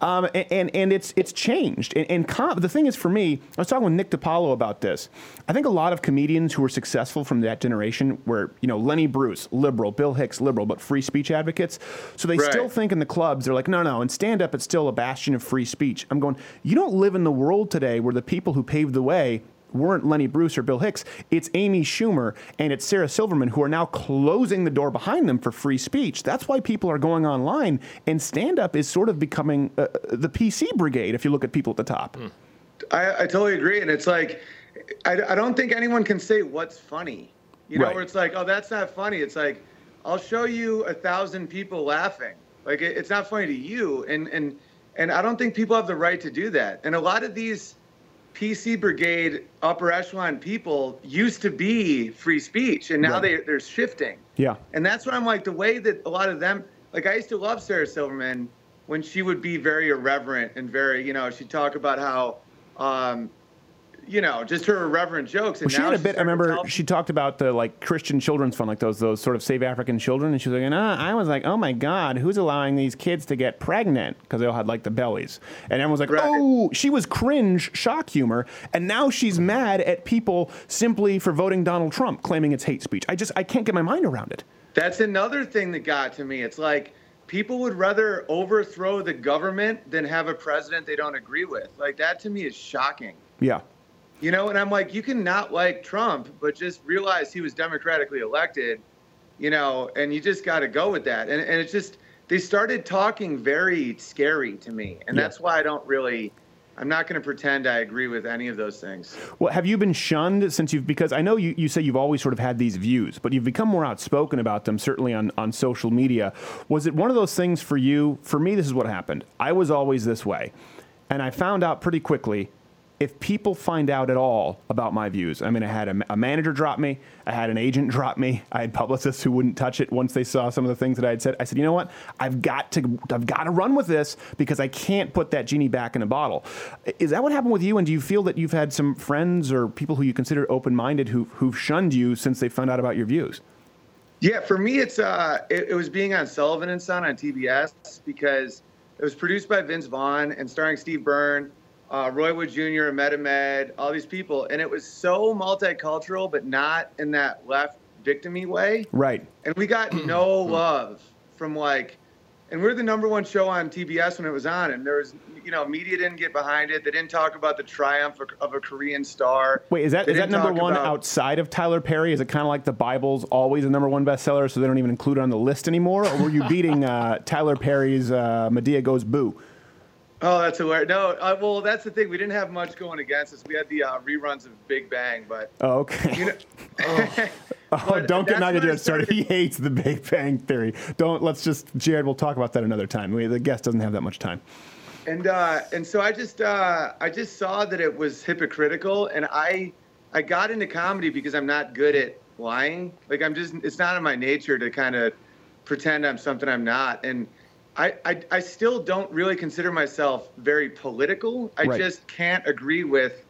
Um, and, and and it's it's changed. And, and com- the thing is, for me, I was talking with Nick DiPaolo about this. I think a lot of comedians who were successful from that generation were, you know, Lenny Bruce, liberal, Bill Hicks, liberal, but free speech advocates. So they Right. still think in the clubs, they're like, no, no, and stand up, it's still a bastion of free speech. I'm going, you don't live in the world today where the people who paved the way weren't Lenny Bruce or Bill Hicks. It's Amy Schumer and it's Sarah Silverman who are now closing the door behind them for free speech. That's why people are going online, and stand up is sort of becoming uh, the PC brigade if you look at people at the top. I, I totally agree, and it's like, I, I don't think anyone can say what's funny. You know, Right. where it's like, oh, that's not funny. It's like, I'll show you a thousand people laughing. Like it, it's not funny to you, and and and I don't think people have the right to do that. And a lot of these PC brigade upper echelon people used to be free speech, and now Right. they they're shifting. Yeah. And that's what I'm like, the way that a lot of them, like I used to love Sarah Silverman when she would be very irreverent and very, you know, she'd talk about how, um, you know, just her irreverent jokes. And Well, she now had a bit. I remember she talked about the like Christian children's fund, like those those sort of Save African Children, and she was like, nah, uh, I was like, oh my God, who's allowing these kids to get pregnant because they all had like the bellies, and everyone was like, oh, she was cringe shock humor, and now she's mad at people simply for voting Donald Trump, claiming it's hate speech. I just I can't get my mind around it. That's another thing that got to me. It's like people would rather overthrow the government than have a president they don't agree with. Like that to me is shocking. Yeah. You know, and I'm like, you can not like Trump, but just realize he was democratically elected, you know, and you just got to go with that. And, and it's just, they started talking very scary to me. And Yeah. that's why I don't really, I'm not going to pretend I agree with any of those things. Well, have you been shunned since you've because I know you, you say you've always sort of had these views, but you've become more outspoken about them, certainly on, on social media. Was it one of those things for you? For me, this is what happened. I was always this way. And I found out pretty quickly if people find out at all about my views, I mean, I had a, a manager drop me, I had an agent drop me, I had publicists who wouldn't touch it once they saw some of the things that I had said. I said, you know what? I've got to, I've got to run with this because I can't put that genie back in a bottle. Is that what happened with you? And do you feel that you've had some friends or people who you consider open-minded who, who've shunned you since they found out about your views? Yeah, for me, it's uh, it, it was being on Sullivan and Son on TBS because it was produced by Vince Vaughn and starring Steve Byrne, uh, Roy Wood Jr., Ahmed Ahmed, all these people, and it was so multicultural, but not in that left victimy way. Right. And we got no love from like, and we're the number one show on TBS when it was on, and there was, you know, media didn't get behind it. They didn't talk about the triumph of, of a Korean star. Wait, is that They is that number one about- outside of Tyler Perry? Is it kind of like the Bible's always a number one bestseller, so they don't even include it on the list anymore? Or were you beating uh, Tyler Perry's uh, Madea Goes Boo? Oh, that's hilarious. No, uh, well, that's the thing. We didn't have much going against us. We had the uh, reruns of Big Bang, but Oh, okay. you know, oh, but don't get Nigel Jared started. He hates the Big Bang Theory. Don't. Let's just Jared. We'll talk about that another time. We, the guest doesn't have that much time. and uh, and so I just uh, I just saw that it was hypocritical, and I I got into comedy because I'm not good at lying. Like I'm just it's not in my nature to kind of pretend I'm something I'm not, and. I, I, I still don't really consider myself very political. I Right. just can't agree with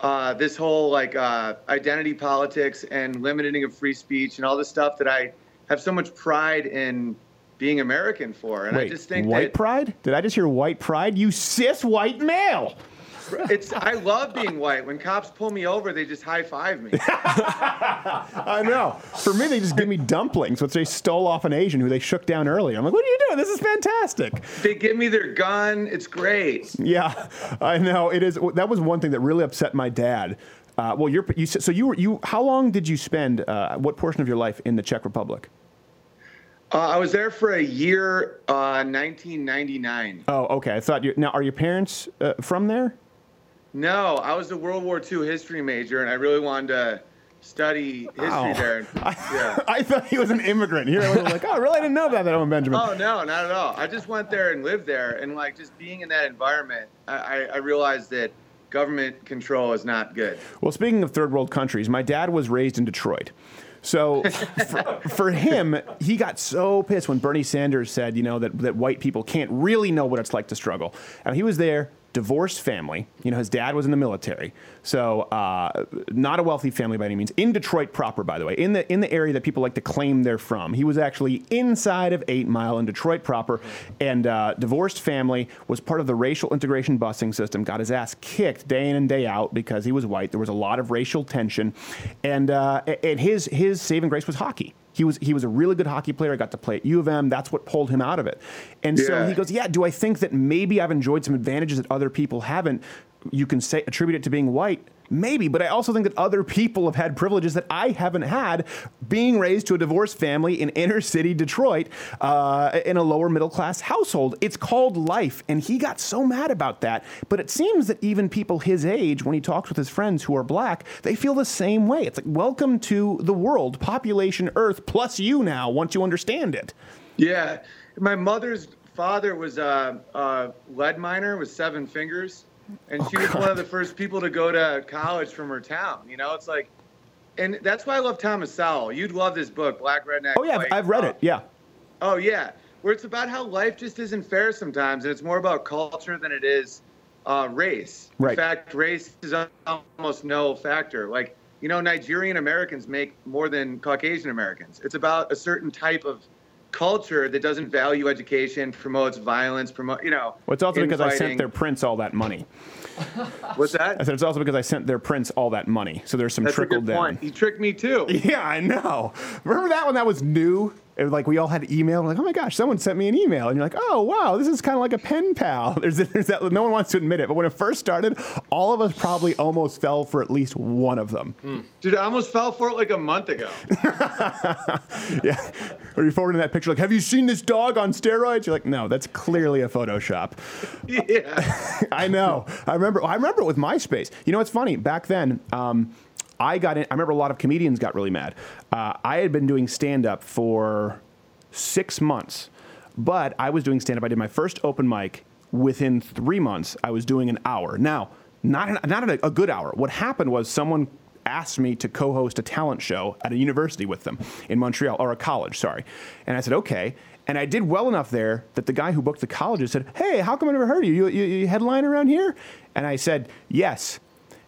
uh, this whole like uh, identity politics and limiting of free speech and all this stuff that I have so much pride in being American for. And Wait, I just think white that pride? Did I just hear white pride? You cis white male. It's I love being white. When cops pull me over, they just high five me. I know. For me, they just give me dumplings, which they stole off an Asian who they shook down earlier. I'm like, what are you doing? This is fantastic. They give me their gun. It's great. Yeah, I know. It is. That was one thing that really upset my dad. Uh, well, you're you. So you were you. How long did you spend? Uh, what portion of your life in the Czech Republic? Uh, I was there for a year, uh, 1999. Oh, okay. I thought you. Now, are your parents uh, from there? No, I was a World War II history major, and I really wanted to study history Wow. there. Yeah. I thought he was an immigrant. Here, I was like, oh, really? I didn't know about that, Owen Benjamin. Oh no, not at all. I just went there and lived there, and like just being in that environment, I, I, I realized that government control is not good. Well, speaking of third world countries, my dad was raised in Detroit. So for, for him, he got so pissed when Bernie Sanders said, you know, that, that white people can't really know what it's like to struggle. And he was there, divorced family. You know, his dad was in the military. So uh, not a wealthy family by any means. In Detroit proper, by the way, in the, in the area that people like to claim they're from. He was actually inside of 8 Mile in Detroit proper. And uh, divorced family was part of the racial integration busing system, got his ass kicked day in and day out because he was white. There was a lot of racial tension. And, uh, and his, his saving grace was hockey. He was he was a really good hockey player. I got to play at U of M. That's what pulled him out of it. And so he goes, "Yeah, do I think that maybe I've enjoyed some advantages that other people haven't? You can say attribute it to being white." Maybe, but I also think that other people have had privileges that I haven't had being raised to a divorced family in inner city Detroit uh, in a lower middle class household. It's called life. And he got so mad about that. But it seems that even people his age, when he talks with his friends who are black, they feel the same way. It's like, welcome to the world, population Earth plus you now, once you understand it. Yeah, my mother's father was a, a lead miner with seven fingers, and she was one of the first people to go to college from her town. You know, it's like, and that's why I love Thomas Sowell. You'd love this book, Black Redneck. Oh, yeah, I've, White. I've read it. Yeah. Oh yeah, where it's about how life just isn't fair sometimes, and it's more about culture than it is uh, race. Right. In fact, race is almost no factor. Like you know, Nigerian Americans make more than Caucasian Americans. It's about a certain type of culture that doesn't value education, promotes violence, promote you know. Well, it's also because I sent their prince all that money. What's that? I said it's also because I sent their prince all that money. So there's some That's trickle down. point. He tricked me too. Yeah, I know. Remember that when that was new? It was like we all had email. Like, oh my gosh, someone sent me an email, and you're like, oh wow, this is kind of like a pen pal. There's, there's that. No one wants to admit it, but when it first started, all of us probably almost fell for at least one of them. Dude, I almost fell for it like a month ago. yeah. Or you forwarding that picture like, have you seen this dog on steroids? You're like, no, that's clearly a Photoshop. yeah. I know. I remember. I remember it with MySpace. You know, it's funny. Back then, um, I got in. I remember a lot of comedians got really mad. Uh, I had been doing stand up for six months, but I was doing stand up. I did my first open mic. Within three months, I was doing an hour. Now, not an, not a, a good hour. What happened was someone asked me to co-host a talent show at a university with them in Montreal or a college, sorry. And I said, okay. And I did well enough there that the guy who booked the colleges said, hey, how come I never heard of you? You, you, you headline around here? And I said, yes.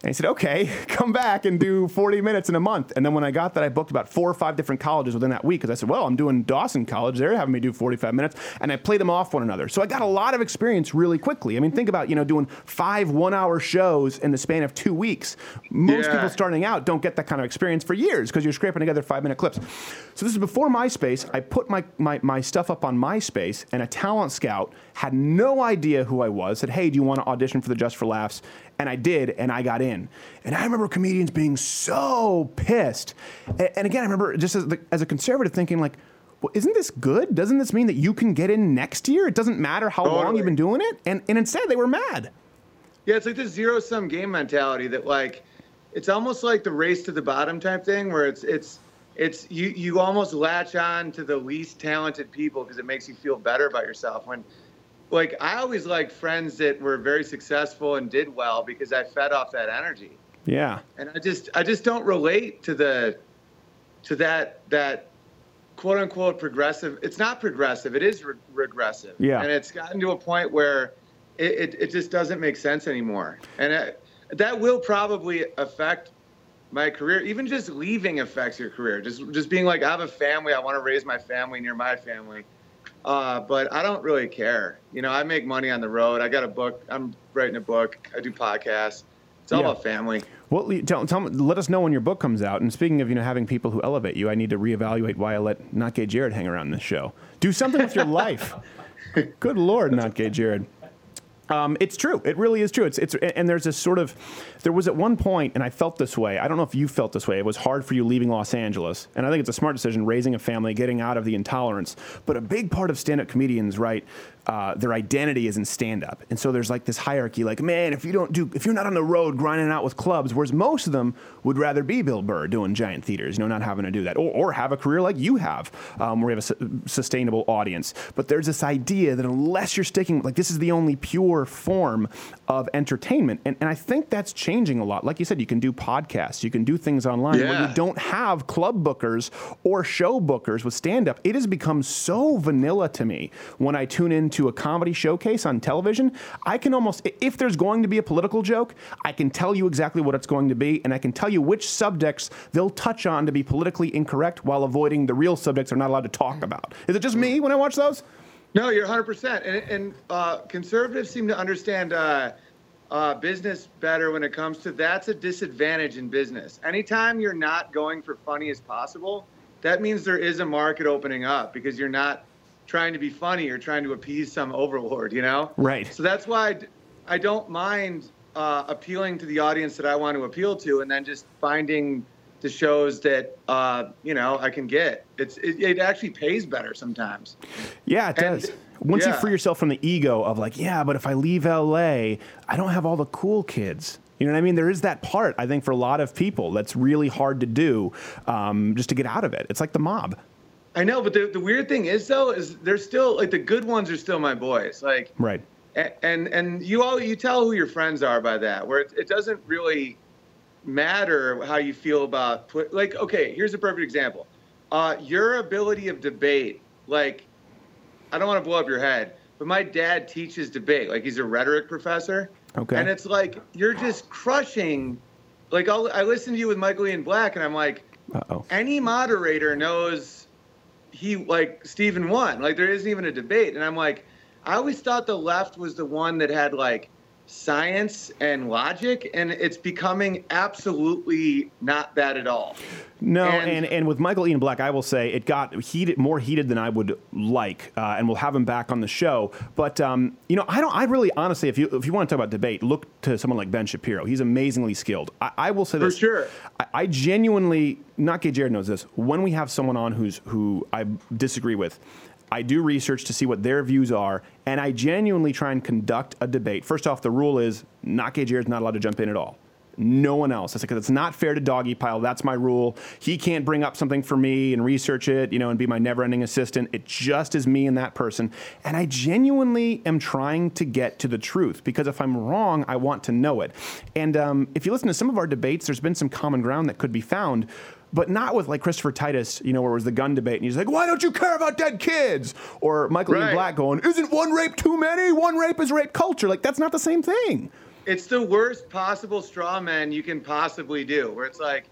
And he said, okay, come back and do 40 minutes in a month. And then when I got that, I booked about four or five different colleges within that week because I said, well, I'm doing Dawson College. They're having me do 45 minutes. And I played them off one another. So I got a lot of experience really quickly. I mean, think about, you know, doing five one hour shows in the span of two weeks. Most Yeah. people starting out don't get that kind of experience for years because you're scraping together five minute clips. So this is before MySpace. I put my, my, my stuff up on MySpace, and a talent scout had no idea who I was. Said, "Hey, do you want to audition for the Just for Laughs?" And I did, and I got in. And I remember comedians being so pissed. A- And again, I remember just as, the, as a conservative thinking like. Well, isn't this good? Doesn't this mean that you can get in next year? It doesn't matter how long you've been doing it. And, and instead, they were mad. Yeah, it's like this zero sum game mentality that like it's almost like the race to the bottom type thing where it's it's it's you you almost latch on to the least talented people because it makes you feel better about yourself when like I always liked friends that were very successful and did well because I fed off that energy. Yeah. And I just I just don't relate to the to that that quote unquote progressive. It's not progressive. It is re- regressive. Yeah. And it's gotten to a point where it, it, it just doesn't make sense anymore. And it, that will probably affect my career. Even just leaving affects your career. Just just being like I have a family. I want to raise my family near my family. Uh, but I don't really care. You know, I make money on the road. I got a book. I'm writing a book. I do podcasts. It's all Yeah. about family. Well, tell, tell me, let us know when your book comes out. And speaking of, you know, having people who elevate you, I need to reevaluate why I let Not Gay Jared hang around this show. Do something with your life. Good Lord, Not Gay Jared. Um, it's true. It really is true. It's it's and there's this sort of there was at one point, and I felt this way. I don't know if you felt this way. It was hard for you leaving Los Angeles, and I think it's a smart decision, raising a family, getting out of the intolerance. But a big part of stand-up comedians, right? Uh, their identity is in stand-up, and so there's like this hierarchy. Like, man, if you don't do, if you're not on the road grinding out with clubs, whereas most of them would rather be Bill Burr doing giant theaters, you know, not having to do that, or, or have a career like you have, um, where you have a su- sustainable audience. But there's this idea that unless you're sticking, like this is the only pure form of entertainment, and, and I think that's changing a lot. Like you said, you can do podcasts, you can do things online where you don't have club bookers or show bookers with stand up. It has become so vanilla to me when I tune into a comedy showcase on television. I can almost, if there's going to be a political joke, I can tell you exactly what it's going to be, and I can tell you which subjects they'll touch on to be politically incorrect while avoiding the real subjects they're not allowed to talk about. Is it just me when I watch those? No, you're 100%. And, and uh, conservatives seem to understand uh, uh, business better when it comes to that's a disadvantage in business. Anytime you're not going for funny as possible, that means there is a market opening up because you're not trying to be funny or trying to appease some overlord, you know? Right. So that's why I d- I don't mind uh, appealing to the audience that I want to appeal to and then just finding the shows that, uh, you know, I can get. It's It, it actually pays better sometimes. Yeah, it And- does. Once you free yourself from the ego of like, yeah, but if I leave LA, I don't have all the cool kids. You know what I mean? There is that part, I think, for a lot of people that's really hard to do um, just to get out of it. It's like the mob. I know, but the, the weird thing is though is they're still like the good ones are still my boys. Like Right. a- and and you all you tell who your friends are by that. Where it, it doesn't really matter how you feel about put like okay, here's a perfect example. Uh, your ability of debate, like I don't want to blow up your head, but my dad teaches debate. Like he's a rhetoric professor. Okay. And it's like you're just crushing. Like I'll, I listen to you with Michael Ian Black, and I'm like, Uh oh. any moderator knows he like Stephen won. Like there isn't even a debate. And I'm like, I always thought the left was the one that had like science and logic, and it's becoming absolutely not that at all. No, and, And- and, with Michael Ian Black, I will say it got heated, more heated than I would like, uh, and we'll have him back on the show. But um, you know, I don't. I really, honestly, if you if you want to talk about debate, look to someone like Ben Shapiro. He's amazingly skilled. I, I will say this For sure. I, I genuinely, not gay Jared knows this. When we have someone on who's who I disagree with, I do research to see what their views are, and I genuinely try and conduct a debate. First off, the rule is not gay Jared's not allowed to jump in at all. No one else. Because it's not fair to doggy pile. That's my rule. He can't bring up something for me and research it, you know, and be my never-ending assistant. It just is me and that person. And I genuinely am trying to get to the truth because if I'm wrong, I want to know it. And um, if you listen to some of our debates, there's been some common ground that could be found but not with like Christopher Titus, you know, where it was the gun debate, and he's like, "Why don't you care about dead kids?" Or Michael Ian Right. Black going, "Isn't one rape too many? One rape is rape culture." Like that's not the same thing. It's the worst possible straw man you can possibly do. Where it's like,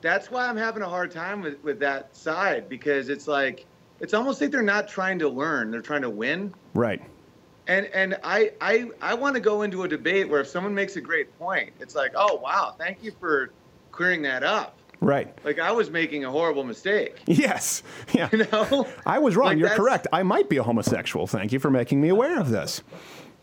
that's why I'm having a hard time with, with that side because it's like, it's almost like they're not trying to learn; they're trying to win. Right. And and I I I want to go into a debate where if someone makes a great point, it's like, oh wow, thank you for clearing that up. Right. Like I was making a horrible mistake. Yes. Yeah. You know? I was wrong. Like, You're correct. I might be a homosexual. Thank you for making me aware of this.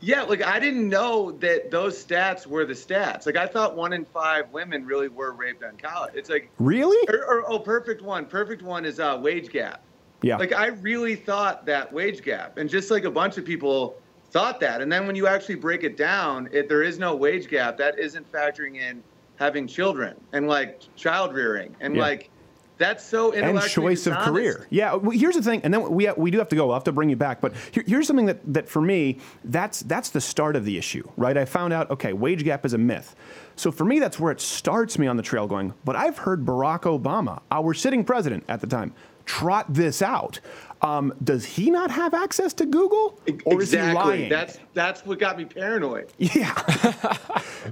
Yeah, like I didn't know that those stats were the stats. Like I thought one in five women really were raped on college. It's like Really? or, or oh, perfect one. Perfect one is uh, wage gap. Yeah. Like I really thought that wage gap, and just like a bunch of people thought that, and then when you actually break it down, it, there is no wage gap. That isn't factoring in having children and like child rearing and Yeah. like that's so and choice of career. Yeah, well, here's the thing, and then we we do have to go. I'll have to bring you back, but here, here's something that that for me that's that's the start of the issue, right? I found out okay, wage gap is a myth. So for me, that's where it starts me on the trail. Going, but I've heard Barack Obama, our sitting president at the time, trot this out. Um, does he not have access to Google, or is he exactly. lying? That's that's what got me paranoid. yeah,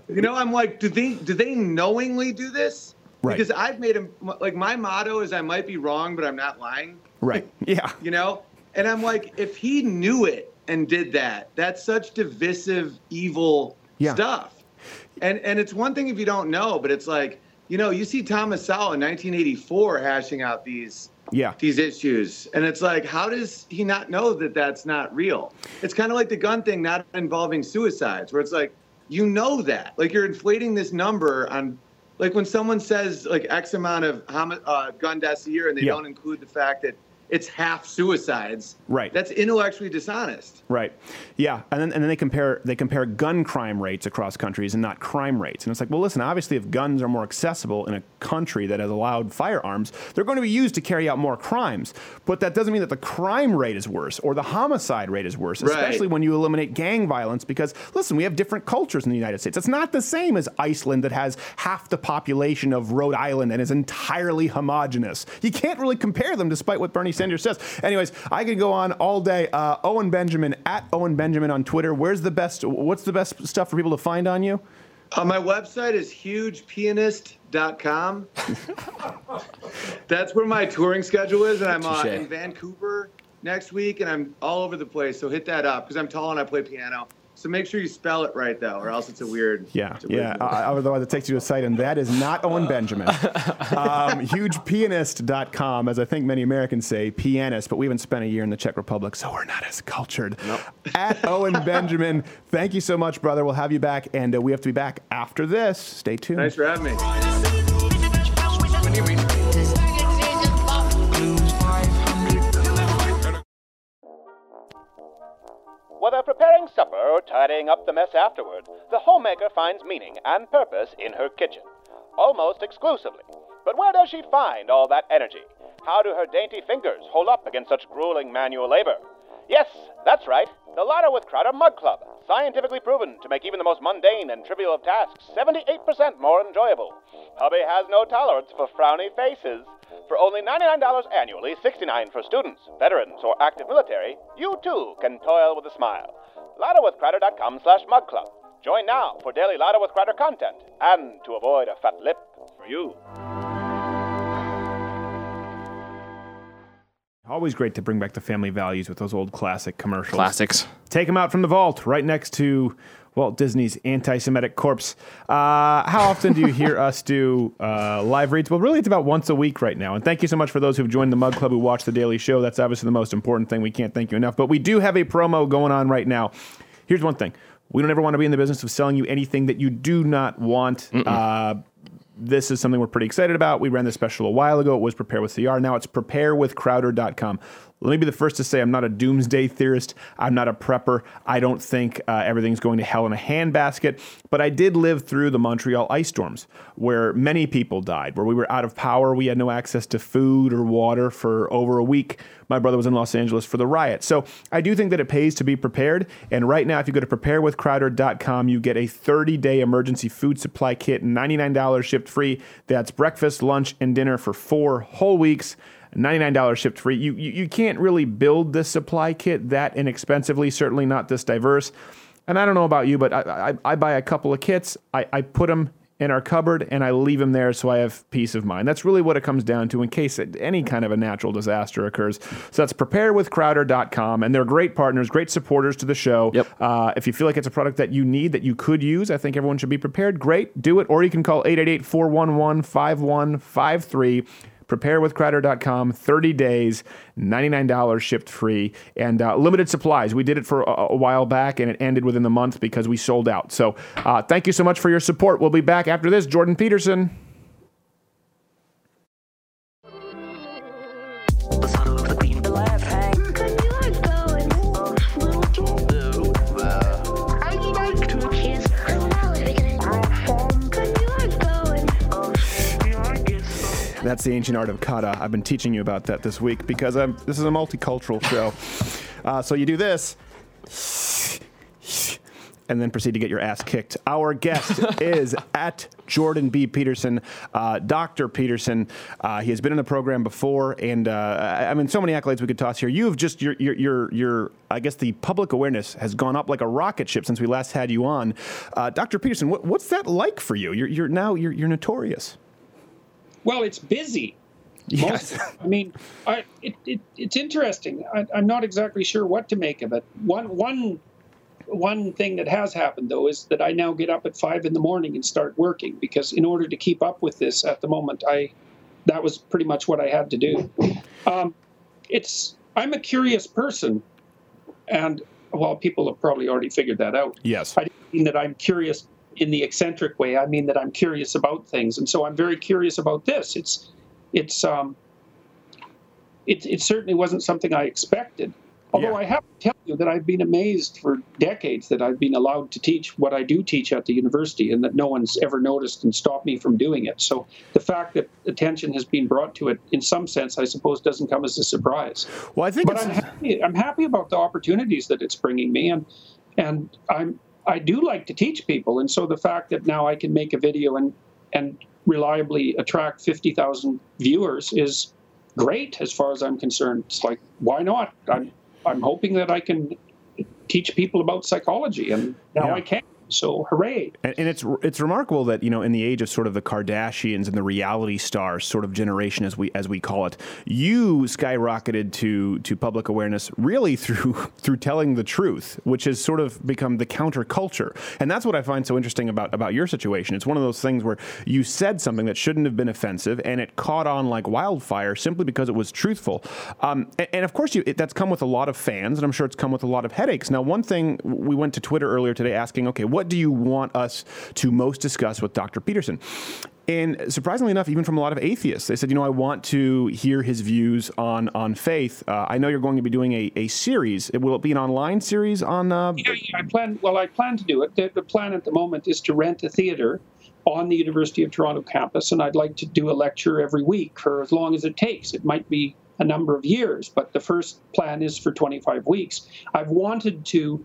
You know, I'm like, do they do they knowingly do this? Right. Because I've made him like my motto is I might be wrong, but I'm not lying. right. Yeah, You know, And I'm like, if he knew it and did that, that's such divisive, evil Yeah. stuff. And and it's one thing if you don't know, but it's like, you know, you see Thomas Sowell in 1984 hashing out these Yeah. these issues, and it's like, how does he not know that that's not real? It's kind of like the gun thing not involving suicides, where it's like, you know that, like you're inflating this number on. Like when someone says like X amount of uh, gun deaths a year, and they Yeah. don't include the fact that it's half suicides. Right. That's intellectually dishonest. Right. Yeah. And then, and then they compare they compare gun crime rates across countries and not crime rates. And it's like, well, listen, obviously, if guns are more accessible in a country that has allowed firearms, they're going to be used to carry out more crimes. But that doesn't mean that the crime rate is worse or the homicide rate is worse, Right. especially when you eliminate gang violence. Because listen, we have different cultures in the United States. It's not the same as Iceland that has half the population of Rhode Island and is entirely homogenous. You can't really compare them, despite what Bernie Sanders says. Anyways, I could go on all day. Uh, Owen Benjamin at Owen Benjamin on Twitter. Where's the best? What's the best stuff for people to find on you? Uh, my website is hugepianist.com. That's where my touring schedule is, and I'm uh, in Vancouver next week, and I'm all over the place. So hit that up because I'm tall and I play piano. So make sure you spell it right though, or else it's a weird. Yeah, a weird yeah. name. Uh, otherwise, it takes you to a site, and that is not Owen Benjamin. um, hugepianist.com, as I think many Americans say, pianist, but we haven't spent a year in the Czech Republic, so we're not as cultured. At Owen Benjamin, thank you so much, brother. We'll have you back, and uh, we have to be back after this. Stay tuned. Thanks for having me. Whether preparing supper or tidying up the mess afterward, the homemaker finds meaning and purpose in her kitchen, almost exclusively. But where does she find all that energy? How do her dainty fingers hold up against such grueling manual labor? Yes, that's right, the Louder with Crowder Mug Club, scientifically proven to make even the most mundane and trivial of tasks 78% more enjoyable. Hubby has no tolerance for frowny faces. For only $99 annually, 69 for students, veterans, or active military, you too can toil with a smile. LouderWithCrowder.com slash mug club. Join now for daily Louder with Crowder content and to avoid a fat lip for you. Always great to bring back the family values with those old classic commercials. Classics. Take them out from the vault, right next to Walt Disney's anti-Semitic corpse. Uh, how often do you hear us do uh, live reads? Well, really, it's about once a week right now. And thank you so much for those who've joined the Mug Club who watch the Daily Show. That's obviously the most important thing. We can't thank you enough. But we do have a promo going on right now. Here's one thing: we don't ever want to be in the business of selling you anything that you do not want. Uh, this is something we're pretty excited about. We ran this special a while ago. It was Prepare with CR. Now it's preparewithcrowder.com. Let me be the first to say I'm not a doomsday theorist. I'm not a prepper. I don't think uh, everything's going to hell in a handbasket. But I did live through the Montreal ice storms where many people died, where we were out of power. We had no access to food or water for over a week. My brother was in Los Angeles for the riot. So I do think that it pays to be prepared. And right now, if you go to preparewithcrowder.com, you get a 30 day emergency food supply kit, $99 shipped free. That's breakfast, lunch, and dinner for four whole weeks. $99 shipped free. You, you, you can't really build this supply kit that inexpensively, certainly not this diverse. And I don't know about you, but I, I, I buy a couple of kits, I, I put them in our cupboard, and I leave them there so I have peace of mind. That's really what it comes down to in case any kind of a natural disaster occurs. So that's preparewithcrowder.com, and they're great partners, great supporters to the show. Yep. Uh, if you feel like it's a product that you need, that you could use, I think everyone should be prepared. Great, do it. Or you can call 888 411 5153 preparewithcrowder.com 30 days $99 shipped free and uh, limited supplies. We did it for a, a while back and it ended within the month because we sold out. So uh, thank you so much for your support. We'll be back after this. Jordan peterson That's the ancient art of kata. I've been teaching you about that this week because I'm, this is a multicultural show. Uh, so you do this, and then proceed to get your ass kicked. Our guest is at Jordan B. Peterson, uh, Dr. Peterson. Uh, he has been in the program before, and uh, I I mean, so many accolades we could toss here. You've just your your your your I guess the public awareness has gone up like a rocket ship since we last had you on. Uh, Dr. Peterson, what, what's that like for you? You're, you're now you're, you're notorious. Well, it's busy. Yes. I mean, I, it, it, it's interesting. I, I'm not exactly sure what to make of it. One, one, one thing that has happened though is that I now get up at five in the morning and start working because in order to keep up with this at the moment, I that was pretty much what I had to do. Um, it's I'm a curious person, and well, people have probably already figured that out. Yes. I mean that I'm curious in the eccentric way. I mean that I'm curious about things, and so I'm very curious about this. It's it's um, it, it certainly wasn't something I expected. Although I have to tell you that I've been amazed for decades that I've been allowed to teach what I do teach at the university and that no one's ever noticed and stopped me from doing it. So the fact that attention has been brought to it, in some sense, I suppose, doesn't come as a surprise. Well, I think but I'm happy, I'm happy about the opportunities that it's bringing me, and and I'm I do like to teach people, and so the fact that now I can make a video and and reliably attract fifty thousand viewers is great as far as I'm concerned. It's like why not? I'm I'm hoping that I can teach people about psychology, and now Yeah. I can. So hooray! And, and it's it's remarkable that you know in the age of sort of the Kardashians and the reality stars sort of generation as we as we call it, you skyrocketed to to public awareness really through through telling the truth, which has sort of become the counterculture. And that's what I find so interesting about about your situation. It's one of those things where you said something that shouldn't have been offensive, and it caught on like wildfire simply because it was truthful. Um, and, and of course, you, it, that's come with a lot of fans, and I'm sure it's come with a lot of headaches. Now, one thing we went to Twitter earlier today asking, okay, what do you want us to most discuss with Dr. Peterson? And surprisingly enough, even from a lot of atheists, they said, you know, I want to hear his views on on faith. Uh, I know you're going to be doing a, a series. Will it be an online series on? Uh, Yeah, yeah, I plan. Well, I plan to do it. The, the plan at the moment is to rent a theater on the University of Toronto campus, and I'd like to do a lecture every week for as long as it takes. It might be a number of years, but the first plan is for 25 weeks. I've wanted to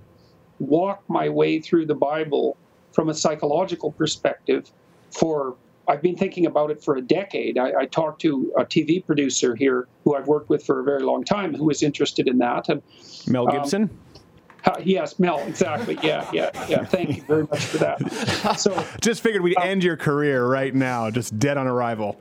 walk my way through the Bible from a psychological perspective for I've been thinking about it for a decade. I, I talked to a TV producer here who I've worked with for a very long time who was interested in that. And Mel um, Gibson. uh, yes, Mel, exactly. Yeah, yeah, yeah. Thank you very much for that. So, just figured we'd end your career right now, just dead on arrival.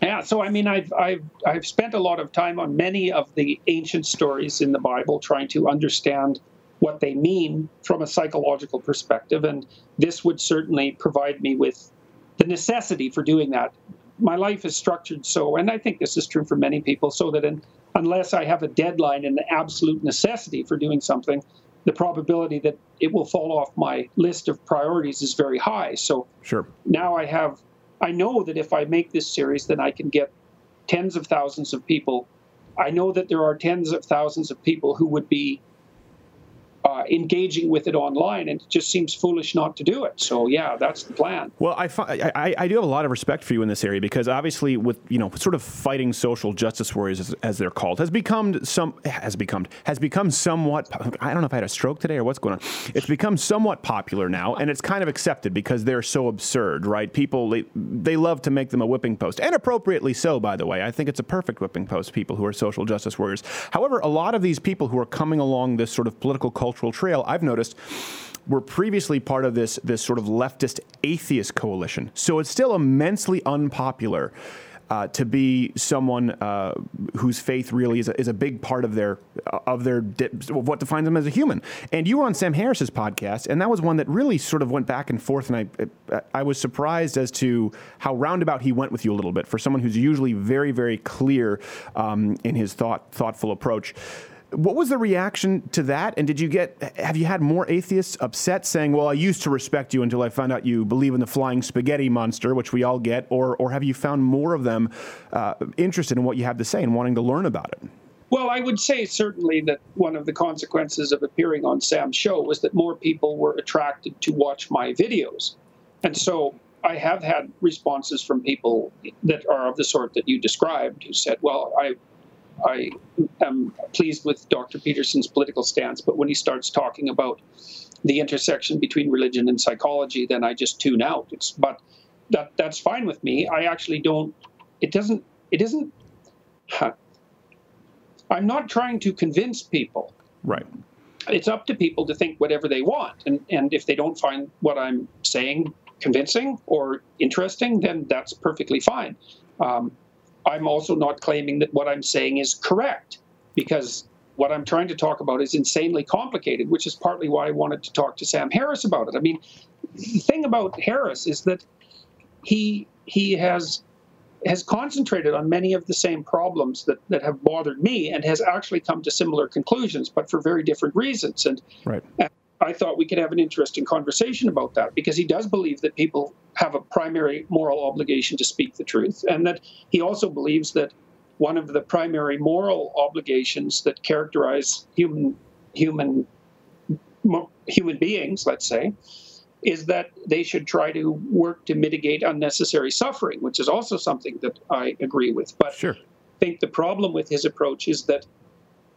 yeah, so I mean, I've I've I've spent a lot of time on many of the ancient stories in the Bible, trying to understand what they mean from a psychological perspective, and this would certainly provide me with the necessity for doing that. My life is structured so, and I think this is true for many people, so that in, unless I have a deadline and an absolute necessity for doing something, the probability that it will fall off my list of priorities is very high. So Sure. now I have, I know that if I make this series, then I can get tens of thousands of people. I know that there are tens of thousands of people who would be uh, engaging with it online, and it just seems foolish not to do it. So yeah, that's the plan. Well, I, fi- I, I- do have a lot of respect for you in this area because obviously, with you know, sort of fighting social justice warriors as, as they're called, has become some has become has become somewhat. I don't know if I had a stroke today or what's going on. It's become somewhat popular now, and it's kind of accepted because they're so absurd, right? People they, they love to make them a whipping post, and appropriately so, by the way. I think it's a perfect whipping post. People who are social justice warriors. However, a lot of these people who are coming along this sort of political cultural trail, I've noticed were previously part of this this sort of leftist atheist coalition. So it's still immensely unpopular uh, to be someone uh, whose faith really is a, is a big part of their of their of what defines them as a human. And you were on Sam Harris's podcast, and that was one that really sort of went back and forth. And I I was surprised as to how roundabout he went with you a little bit for someone who's usually very very clear um, in his thought thoughtful approach. What was the reaction to that? And did you get, have you had more atheists upset saying, well, I used to respect you until I found out you believe in the flying spaghetti monster, which we all get? Or, or have you found more of them uh, interested in what you have to say and wanting to learn about it? Well, I would say certainly that one of the consequences of appearing on Sam's show was that more people were attracted to watch my videos. And so I have had responses from people that are of the sort that you described who said, well, I, I am pleased with Dr. Peterson's political stance, but when he starts talking about the intersection between religion and psychology, then I just tune out. It's, but that that's fine with me. I actually don't. It doesn't. It isn't. I'm not trying to convince people. Right. It's up to people to think whatever they want, and and if they don't find what I'm saying convincing or interesting, then that's perfectly fine. Um, I'm also not claiming that what I'm saying is correct because what I'm trying to talk about is insanely complicated, which is partly why I wanted to talk to Sam Harris about it. I mean, the thing about Harris is that he he has has concentrated on many of the same problems that, that have bothered me and has actually come to similar conclusions, but for very different reasons. And Right. I thought we could have an interesting conversation about that because he does believe that people have a primary moral obligation to speak the truth, and that he also believes that one of the primary moral obligations that characterize human human human beings, let's say, is that they should try to work to mitigate unnecessary suffering, which is also something that I agree with. But sure. I think the problem with his approach is that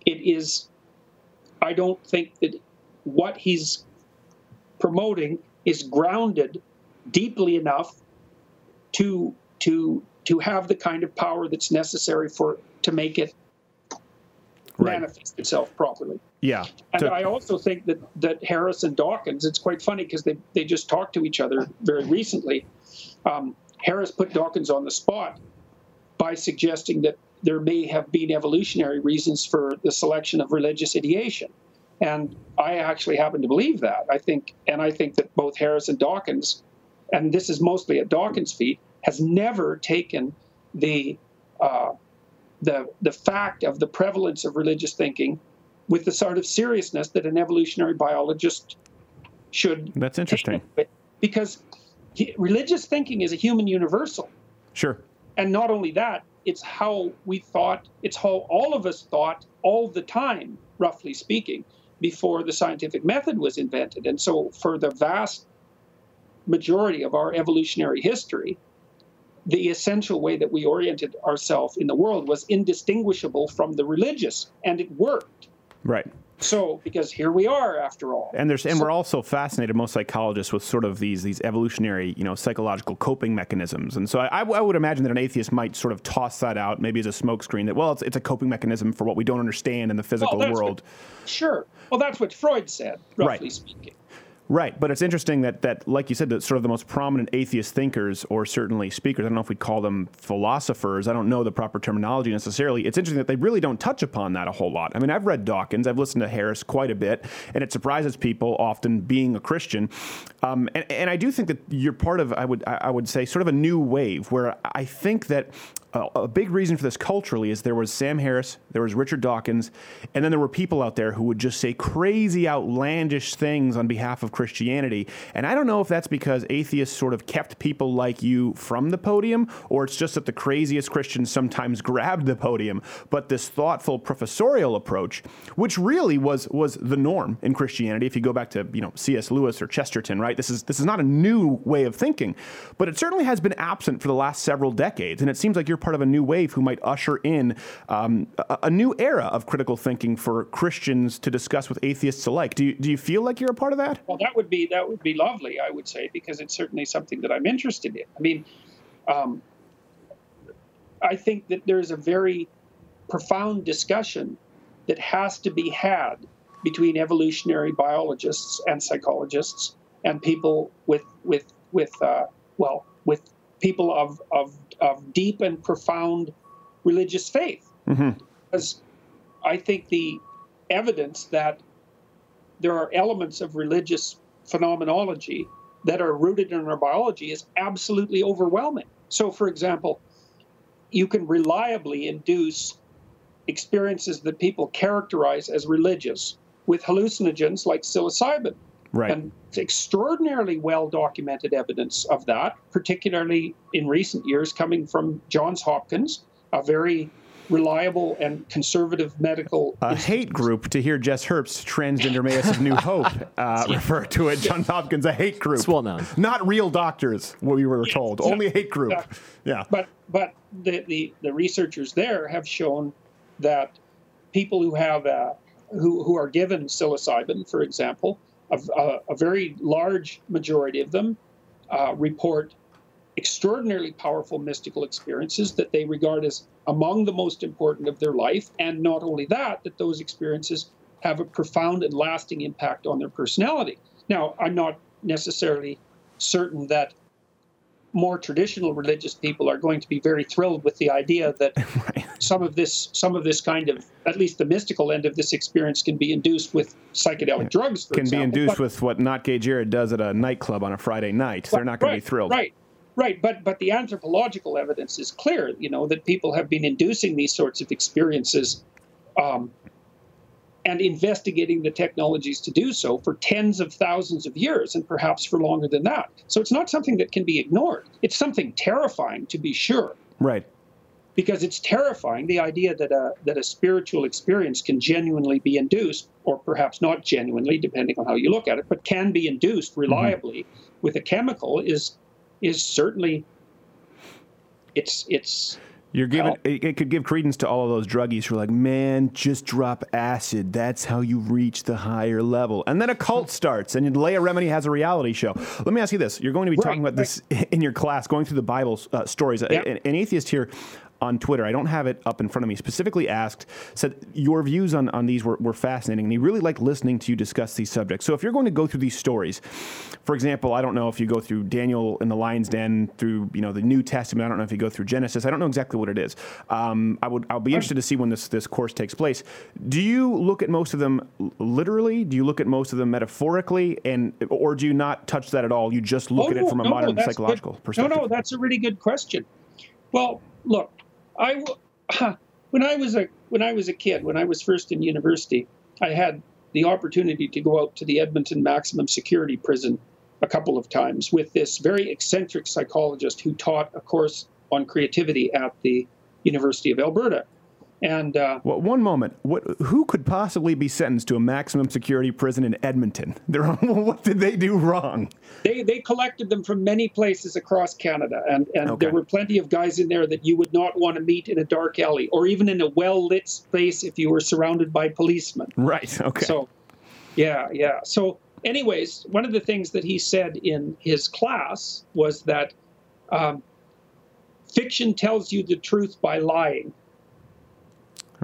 it is, I don't think that what he's promoting is grounded deeply enough to to to have the kind of power that's necessary for to make it manifest itself properly. Yeah. And To- I also think that that Harris and Dawkins, it's quite funny because they, they just talked to each other very recently. Um, Harris put Dawkins on the spot by suggesting that there may have been evolutionary reasons for the selection of religious ideation. And I actually happen to believe that. I think, and I think that both Harris and Dawkins, and this is mostly at Dawkins' feet, has never taken the uh, the the fact of the prevalence of religious thinking with the sort of seriousness that an evolutionary biologist should. That's interesting. Because religious thinking is a human universal, Sure. and not only that, it's how we thought. It's how all of us thought all the time, roughly speaking, before the scientific method was invented. And so, for the vast majority of our evolutionary history, the essential way that we oriented ourselves in the world was indistinguishable from the religious, and it worked. Right. So, because here we are after all. And there's and we're also fascinated, most psychologists, with sort of these these evolutionary, you know, psychological coping mechanisms. And so I, I would imagine that an atheist might sort of toss that out, maybe as a smokescreen. That well, it's, it's a coping mechanism for what we don't understand in the physical that's world. What, sure. Well, that's what Freud said, roughly Right. speaking. Right, but it's interesting that that, like you said, that sort of the most prominent atheist thinkers, or certainly speakers, I don't know if we'd call them philosophers. I don't know the proper terminology necessarily. It's interesting that they really don't touch upon that a whole lot. I mean, I've read Dawkins, I've listened to Harris quite a bit, and it surprises people often being a Christian. Um, and, and I do think that you're part of, I would I would say, sort of a new wave where I think that a, a big reason for this culturally is there was Sam Harris, there was Richard Dawkins, and then there were people out there who would just say crazy, outlandish things on behalf of Christianity. And I don't know if that's because atheists sort of kept people like you from the podium, or it's just that the craziest Christians sometimes grabbed the podium. But this thoughtful professorial approach, which really was was the norm in Christianity, if you go back to you know C.S. Lewis or Chesterton, right? This is this is not a new way of thinking, but it certainly has been absent for the last several decades, and it seems like you're part of a new wave who might usher in um, a, a new era of critical thinking for Christians to discuss with atheists alike. Do you, do you feel like you're a part of that? Well, that would be that would be lovely, I would say, because it's certainly something that I'm interested in. I mean, um, I think that there's a very profound discussion that has to be had between evolutionary biologists and psychologists and people with with with uh, well with people of, of of deep and profound religious faith Mm-hmm. because I think the evidence that there are elements of religious phenomenology that are rooted in our biology is absolutely overwhelming. So, for example, you can reliably induce experiences that people characterize as religious with hallucinogens like psilocybin. Right. And it's extraordinarily well documented evidence of that, particularly in recent years coming from Johns Hopkins, a very reliable and conservative medical a hate group to hear Jess Herbst, transgender mayors of New Hope, uh, refer to it. Johns Hopkins, a hate group. It's well known. Not real doctors, what we were told. Only a hate group. Exactly. Yeah. But but the, the, the researchers there have shown that people who have uh, who who are given psilocybin, for example, a, a, a very large majority of them uh, report extraordinarily powerful mystical experiences that they regard as among the most important of their life, and not only that, that those experiences have a profound and lasting impact on their personality. Now, I'm not necessarily certain that more traditional religious people are going to be very thrilled with the idea that some of this some of this kind of at least the mystical end of this experience can be induced with psychedelic drugs for Can be induced But- with what Not Gay Jared does at a nightclub on a Friday night. They're not going right, to be thrilled. Right, right. But but the anthropological evidence is clear. You know that people have been inducing these sorts of experiences, um, and investigating the technologies to do so for tens of thousands of years, and perhaps for longer than that. So it's not something that can be ignored. It's something terrifying, to be sure. Right. Because it's terrifying the idea that a that a spiritual experience can genuinely be induced, or perhaps not genuinely, depending on how you look at it, but can be induced mm-hmm. reliably with a chemical is is certainly it's it's You're giving it, it could give credence to all of those druggies who are like, man, just drop acid. That's how you reach the higher level. And then a cult starts, and Leah Remini has a reality show. Let me ask you this: You're going to be talking about this in your class, going through the Bible uh, stories. Yeah. An, an atheist here on Twitter, I don't have it up in front of me, specifically asked, said your views on, on these were, were fascinating, and he really liked listening to you discuss these subjects. So if you're going to go through these stories, for example, I don't know if you go through Daniel in the lion's den, through you know the New Testament. I don't know if you go through Genesis. I don't know exactly what it is. Um, I would I'll be interested to see when this this course takes place. Do you look at most of them literally? Do you look at most of them metaphorically, and or do you not touch that at all? You just look Oh, at it from a no, modern psychological good. perspective. No, no, that's a really good question. Well, look, I when I was a when I was a kid, when I was first in university, I had the opportunity to go out to the Edmonton maximum security prison a couple of times with this very eccentric psychologist who taught a course on creativity at the University of Alberta. And uh, Well, one moment. What? Who could possibly be sentenced to a maximum security prison in Edmonton? They're, what did they do wrong? they they collected them from many places across Canada, and and Okay. there were plenty of guys in there that you would not want to meet in a dark alley or even in a well lit space if you were surrounded by policemen. Right. Okay. So, yeah, yeah. So, anyways, one of the things that he said in his class was that um, fiction tells you the truth by lying.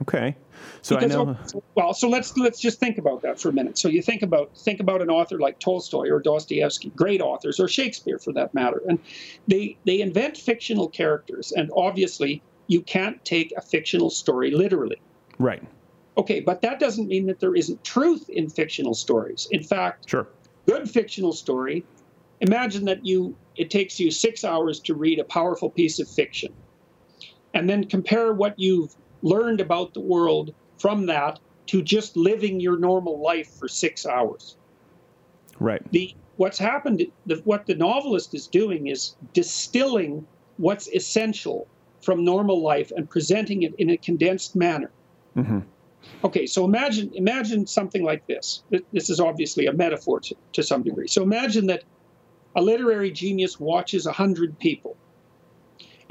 Okay. So Because, I know. well, so let's let's just think about that for a minute. So you think about think about an author like Tolstoy or Dostoevsky, great authors, or Shakespeare for that matter, and they they invent fictional characters, and obviously you can't take a fictional story literally. Right. Okay, but that doesn't mean that there isn't truth in fictional stories. In fact, Sure. good fictional story. Imagine that you it takes you six hours to read a powerful piece of fiction, and then compare what you've learned about the world from that to just living your normal life for six hours. Right. The what's happened, the, what the novelist is doing is distilling what's essential from normal life and presenting it in a condensed manner. Mm-hmm. Okay, so imagine imagine something like this. This is obviously a metaphor to, to some degree. So imagine that a literary genius watches a hundred people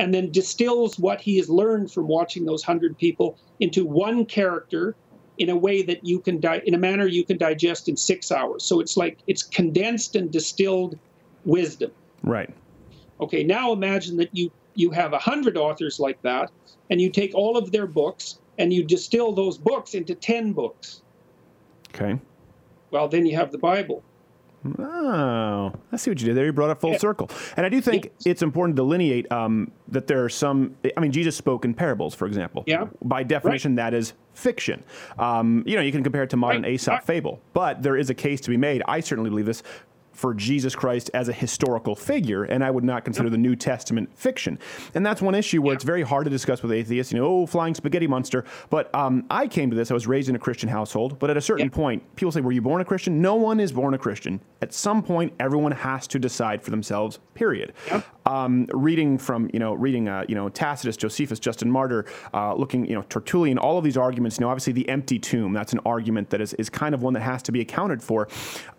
and then distills what he has learned from watching those hundred people into one character in a way that you can di- in a manner you can digest in six hours. So it's like it's condensed and distilled wisdom. Right. Okay, now imagine that you you have a hundred authors like that, and you take all of their books and you distill those books into ten books. Okay. Well, then you have the Bible. Oh, I see what you did there. You brought it full circle. And I do think it's important to delineate um, that there are some. I mean, Jesus spoke in parables, for example. Yeah. By definition, that is fiction. Um, you know, you can compare it to modern Right. Aesop fable, but there is a case to be made. I certainly believe this for Jesus Christ as a historical figure, and I would not consider the New Testament fiction. And that's one issue where it's very hard to discuss with atheists. You know, oh, flying spaghetti monster. But um, I came to this. I was raised in a Christian household, but at a certain point, people say, "Were you born a Christian?" No one is born a Christian. At some point, everyone has to decide for themselves. Period. Um, reading from you know, reading uh, you know Tacitus, Josephus, Justin Martyr, uh, looking you know Tertullian, all of these arguments. You know, obviously the empty tomb. That's an argument that is is kind of one that has to be accounted for.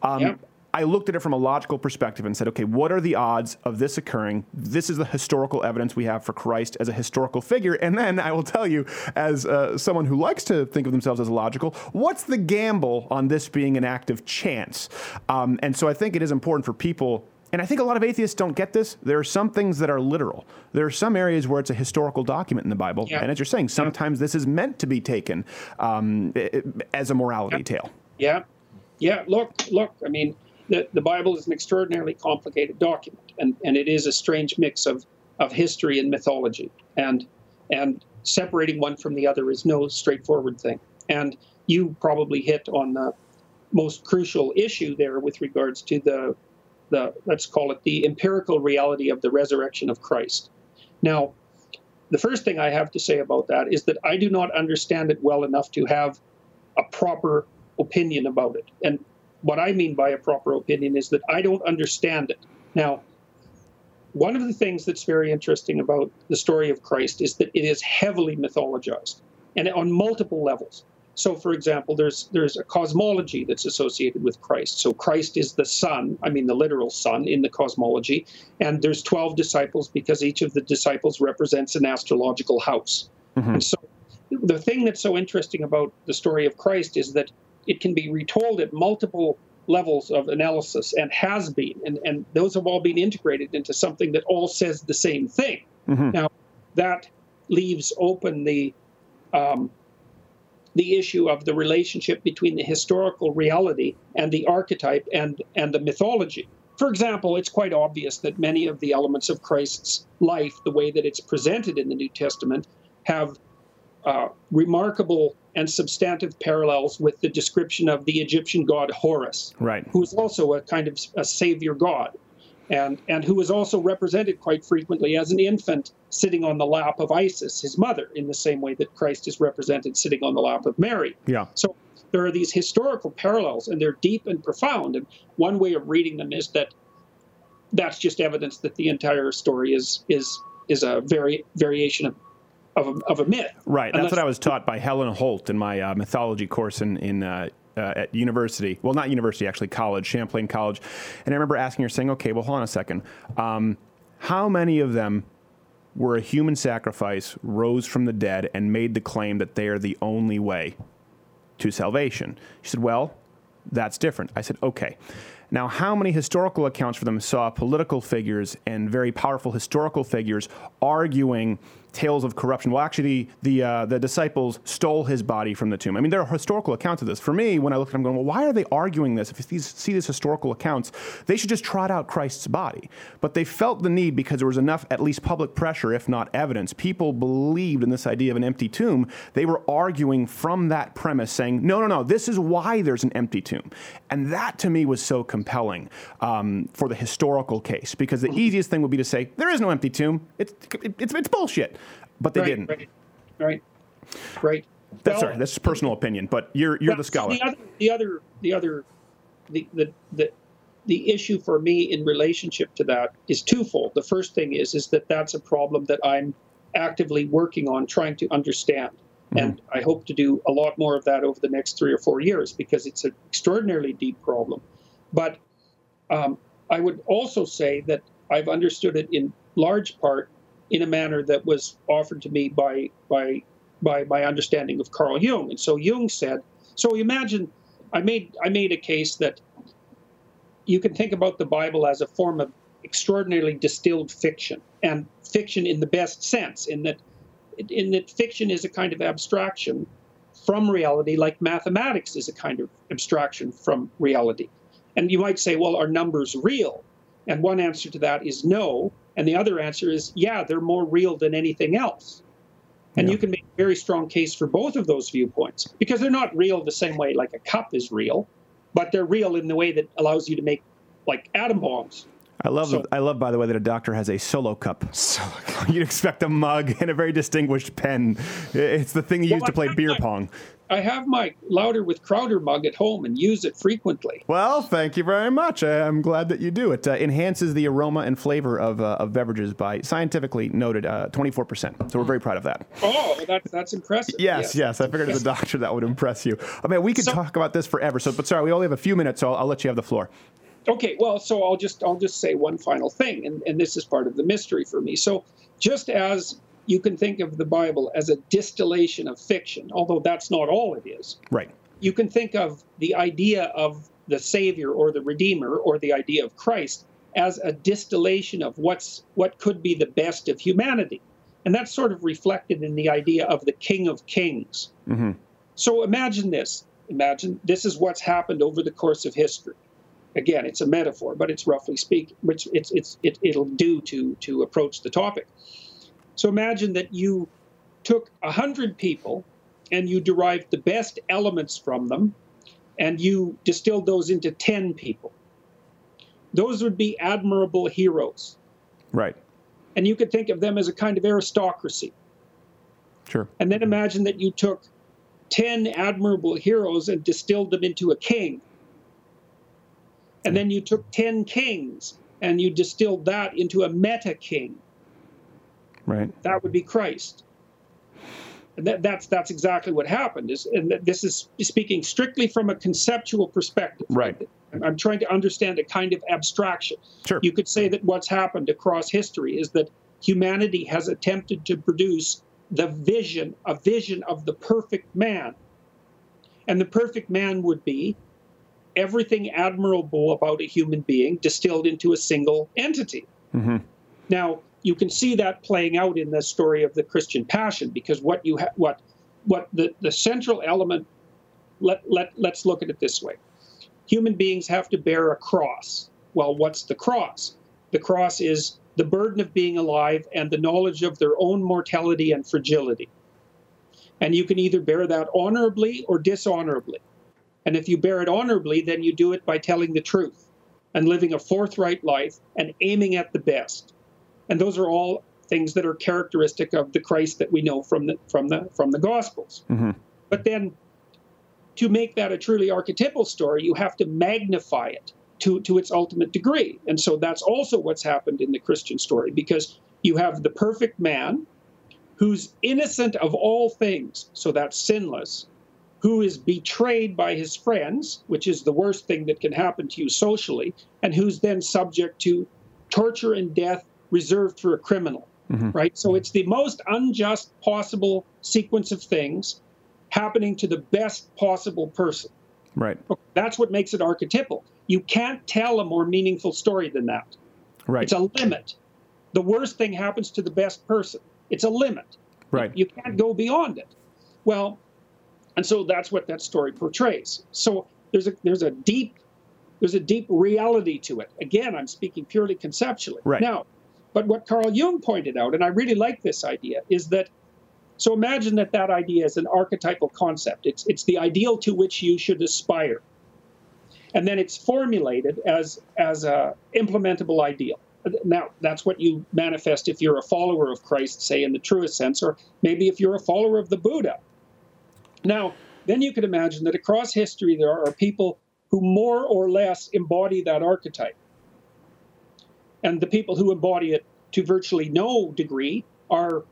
Um, I looked at it from a logical perspective and said, okay, what are the odds of this occurring? This is the historical evidence we have for Christ as a historical figure. And then I will tell you, as uh, someone who likes to think of themselves as logical, what's the gamble on this being an act of chance? Um, and so I think it is important for people. And I think a lot of atheists don't get this. There are some things that are literal. There are some areas where it's a historical document in the Bible. Yeah. And as you're saying, sometimes this is meant to be taken um, as a morality tale. Yeah, yeah. Look, look. I mean, the, the Bible is an extraordinarily complicated document, and, and it is a strange mix of, of history and mythology. And and separating one from the other is no straightforward thing. And you probably hit on the most crucial issue there with regards to the the let's call it the empirical reality of the resurrection of Christ. Now, the first thing I have to say about that is that I do not understand it well enough to have a proper opinion about it. And what I mean by a proper opinion is that I don't understand it. Now, one of the things that's very interesting about the story of Christ is that it is heavily mythologized and on multiple levels. So, for example, there's there's a cosmology that's associated with Christ. So Christ is the sun, I mean the literal sun in the cosmology, and there's 12 disciples because each of the disciples represents an astrological house. Mm-hmm. And so the thing that's so interesting about the story of Christ is that it can be retold at multiple levels of analysis and has been, and, and those have all been integrated into something that all says the same thing. Now, that leaves open the um, the issue of the relationship between the historical reality and the archetype and and the mythology. For example, it's quite obvious that many of the elements of Christ's life, the way that it's presented in the New Testament, have uh, remarkable and substantive parallels with the description of the Egyptian god Horus, Right. who is also a kind of a savior god, and and who is also represented quite frequently as an infant sitting on the lap of Isis, his mother, in the same way that Christ is represented sitting on the lap of Mary. Yeah. So there are these historical parallels, and they're deep and profound. And one way of reading them is that that's just evidence that the entire story is is is a very variation of of a, of a myth. Right. And That's what I was taught by Helen Holt in my uh, mythology course in in. Uh, uh, at university, well, not university, actually, college, Champlain College, and I remember asking her, saying, "Okay, well, hold on a second. Um, how many of them were a human sacrifice, rose from the dead, and made the claim that they are the only way to salvation?" She said, "Well, that's different." I said, "Okay." Now, how many historical accounts for them saw political figures and very powerful historical figures arguing tales of corruption? Well, actually, the uh, the disciples stole his body from the tomb. I mean, there are historical accounts of this. For me, when I look at them, I'm going, well, why are they arguing this? If you see these historical accounts, they should just trot out Christ's body. But they felt the need because there was enough, at least public pressure, if not evidence. People believed in this idea of an empty tomb. They were arguing from that premise, saying, no, no, no, this is why there's an empty tomb. And that to me was so compelling um, for the historical case because the easiest thing would be to say, there is no empty tomb. It's, it's, it's bullshit. But they right, didn't. Right. Right. Right. That's Well, sorry, that's just personal opinion, but you're you're the scholar. The other, the other, the other, the, the, the, the issue for me in relationship to that is twofold. The first thing is is that that's a problem that I'm actively working on trying to understand, and I hope to do a lot more of that over the next three or four years because it's an extraordinarily deep problem. But um, I would also say that I've understood it in large part in a manner that was offered to me by by by my understanding of Carl Jung. And so Jung said, so imagine I made I made a case that you can think about the Bible as a form of extraordinarily distilled fiction, and fiction in the best sense, in that in that fiction is a kind of abstraction from reality, like mathematics is a kind of abstraction from reality. And you might say, well, are numbers real? And one answer to that is no. And the other answer is, yeah, they're more real than anything else. And you can make a very strong case for both of those viewpoints because they're not real the same way like a cup is real, but they're real in the way that allows you to make like atom bombs. I love So- I love by the way that a doctor has a solo cup. Solo cup. You'd expect a mug and a very distinguished pen. It's the thing you use Well, to play beer I- pong. I have my Louder with Crowder mug at home and use it frequently. Well, thank you very much. I- I'm glad that you do. It uh, enhances the aroma and flavor of, uh, of beverages by scientifically noted uh, 24%. So we're very proud of that. Oh, that's that's impressive. Yes, yes. I figured as a doctor that would impress you. I mean, we could talk about this forever. So, but sorry, we only have a few minutes, so I'll, I'll let you have the floor. Okay, well, so I'll just I'll just say one final thing, and, and this is part of the mystery for me. So just as you can think of the Bible as a distillation of fiction, although that's not all it is, Right. you can think of the idea of the Savior or the Redeemer or the idea of Christ as a distillation of what's what could be the best of humanity. And that's sort of reflected in the idea of the King of Kings. Mm-hmm. So imagine this. Imagine this is what's happened over the course of history. Again, it's a metaphor, but it's roughly speaking, which it's it's it, it'll do to to approach the topic. So imagine that you took a hundred people and you derived the best elements from them, and you distilled those into ten people. Those would be admirable heroes, Right. and you could think of them as a kind of aristocracy. Sure. And then imagine that you took 10 admirable heroes and distilled them into a king. And then you took 10 kings and you distilled that into a meta king. Right. That would be Christ. And that, that's that's exactly what happened. Is and this is speaking strictly from a conceptual perspective. Right. I'm- I'm trying to understand a kind of abstraction. Sure. You could say that what's happened across history is that humanity has attempted to produce the vision, a vision of the perfect man. And the perfect man would be everything admirable about a human being distilled into a single entity. Mm-hmm. Now, you can see that playing out in the story of the Christian Passion because what you ha- what what the, the central element let, let let's look at it this way. Human beings have to bear a cross. Well, what's the cross? The cross is the burden of being alive and the knowledge of their own mortality and fragility. And you can either bear that honorably or dishonorably. And if you bear it honorably, then you do it by telling the truth and living a forthright life and aiming at the best. And those are all things that are characteristic of the Christ that we know from the from the from the Gospels. Mm-hmm. But then to make that a truly archetypal story, you have to magnify it to, to its ultimate degree. And so that's also what's happened in the Christian story because you have the perfect man who's innocent of all things, so that's sinless, who is betrayed by his friends, which is the worst thing that can happen to you socially, and who's then subject to torture and death reserved for a criminal, Mhm. right? So it's the most unjust possible sequence of things happening to the best possible person. Right. That's what makes it archetypal. You can't tell a more meaningful story than that. Right. It's a limit. The worst thing happens to the best person. It's a limit. Right. You can't go beyond it. Well, and so that's what that story portrays. So there's a there's a deep there's a deep reality to it. Again, I'm speaking purely conceptually. Right. Now, but what Carl Jung pointed out, and I really like this idea, is that so imagine that that idea is an archetypal concept. It's it's the ideal to which you should aspire, and then it's formulated as as a implementable ideal. Now that's what you manifest if you're a follower of Christ, say in the truest sense, or maybe if you're a follower of the Buddha. Now, then you could imagine that across history there are people who more or less embody that archetype. And the people who embody it to virtually no degree are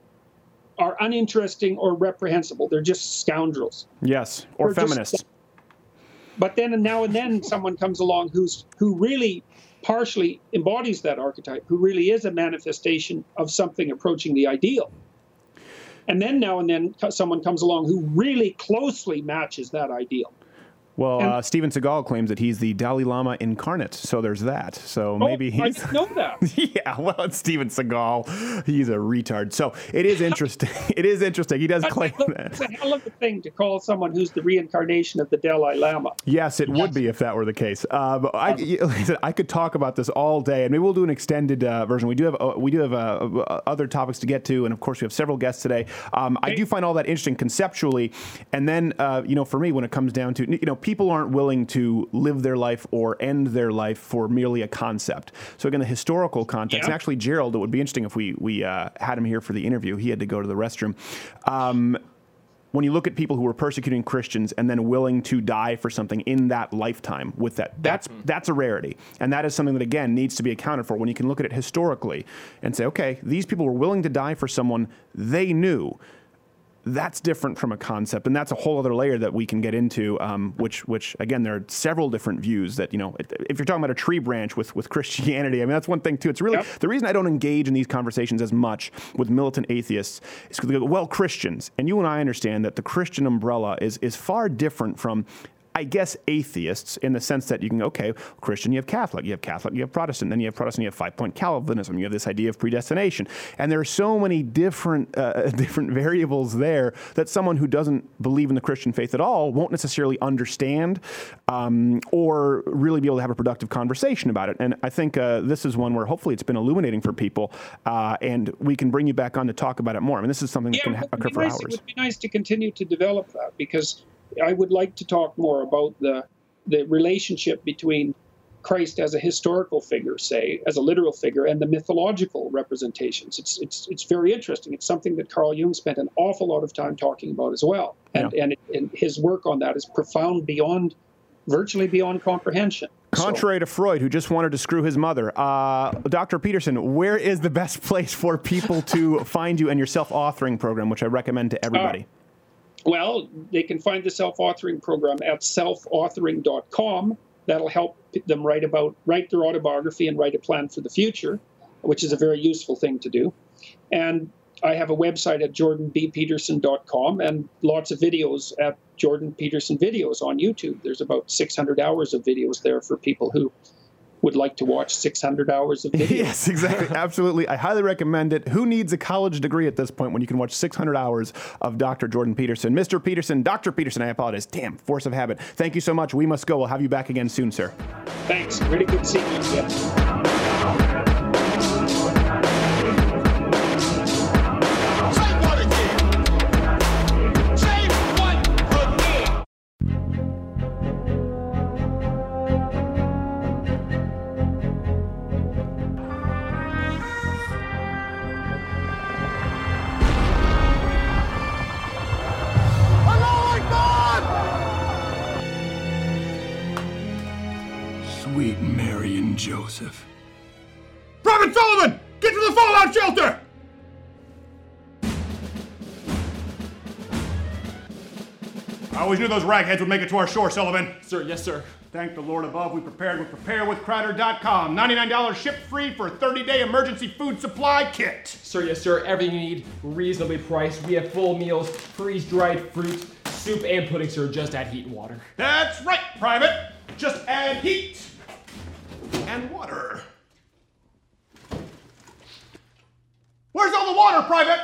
are uninteresting or reprehensible. They're just scoundrels. Yes. Or just- feminists. But then and now and then someone comes along who's who really partially embodies that archetype, who really is a manifestation of something approaching the ideal. And then now and then someone comes along who really closely matches that ideal. Well, And- uh, Steven Seagal claims that he's the Dalai Lama incarnate, so there's that. So maybe oh, I he's. didn't know that. yeah, well, it's Steven Seagal. He's a retard. So it is interesting. it is interesting. He does claim It's that. a hell of a thing to call someone who's the reincarnation of the Dalai Lama. Yes, it would be if that were the case. Uh, I, like I, could talk about this all day, and maybe we'll do an extended uh, version. We do have uh, we do have uh, uh, other topics to get to, and of course we have several guests today. Um, I do find all that interesting conceptually, and then uh, you know, for me, when it comes down to you know, people aren't willing to live their life or end their life for merely a concept. So again, the historical context. And Yeah. actually, Gerald, it would be interesting if we we uh, had him here for the interview. He had to go to the restroom. Um, when you look at people who were persecuting Christians and then willing to die for something in that lifetime with that, that's that's a rarity, and that is something that again needs to be accounted for. When you can look at it historically and say, okay, these people were willing to die for someone they knew. That's different from a concept, and that's a whole other layer that we can get into. Um, which, which again, there are several different views that you know. If you're talking about a tree branch with with Christianity, I mean that's one thing too. It's really the reason I don't engage in these conversations as much with militant atheists is because they go, well, Christians, and you and I understand that the Christian umbrella is is far different from I guess, atheists in the sense that you can, okay, Christian, you have Catholic, you have Catholic, you have Protestant, then you have Protestant, you have five point Calvinism, you have this idea of predestination. And there are so many different, uh, different variables there that someone who doesn't believe in the Christian faith at all won't necessarily understand um, or really be able to have a productive conversation about it. And I think uh, this is one where hopefully it's been illuminating for people uh, and we can bring you back on to talk about it more. I mean, this is something that can ha- occur for nice, hours. It would be nice to continue to develop that because I would like to talk more about the the relationship between Christ as a historical figure, say, as a literal figure, and the mythological representations. It's it's it's very interesting. It's something that Carl Jung spent an awful lot of time talking about as well, and and, and his work on that is profound beyond, virtually beyond comprehension. Contrary to Freud, who just wanted to screw his mother, uh, Dr. Peterson, where is the best place for people to find you and your self-authoring program, which I recommend to everybody? Well, they can find the self-authoring program at selfauthoring.com. That'll help them write about write their autobiography and write a plan for the future, which is a very useful thing to do. And I have a website at jordanbpeterson.com and lots of videos at Jordan Peterson Videos on YouTube. There's about 600 hours of videos there for people who would like to watch 600 hours of videos. yes, exactly. Absolutely. I highly recommend it. Who needs a college degree at this point when you can watch 600 hours of Dr. Jordan Peterson? Mr. Peterson, Dr. Peterson, I apologize. Damn, force of habit. Thank you so much. We must go. We'll have you back again soon, sir. Thanks. Really good seeing you. Yes. Sweet Mary and Joseph. Private Sullivan, get to the fallout shelter! I always knew those ragheads would make it to our shore, Sullivan. Sir, yes, sir. Thank the Lord above, we prepared We prepare with preparewithcrowder.com. $99 ship free for a 30 day emergency food supply kit. Sir, yes, sir. Everything you need, reasonably priced. We have full meals, freeze dried fruit, soup, and pudding, sir. Just add heat and water. That's right, Private. Just add heat and water. Where's all the water, Private?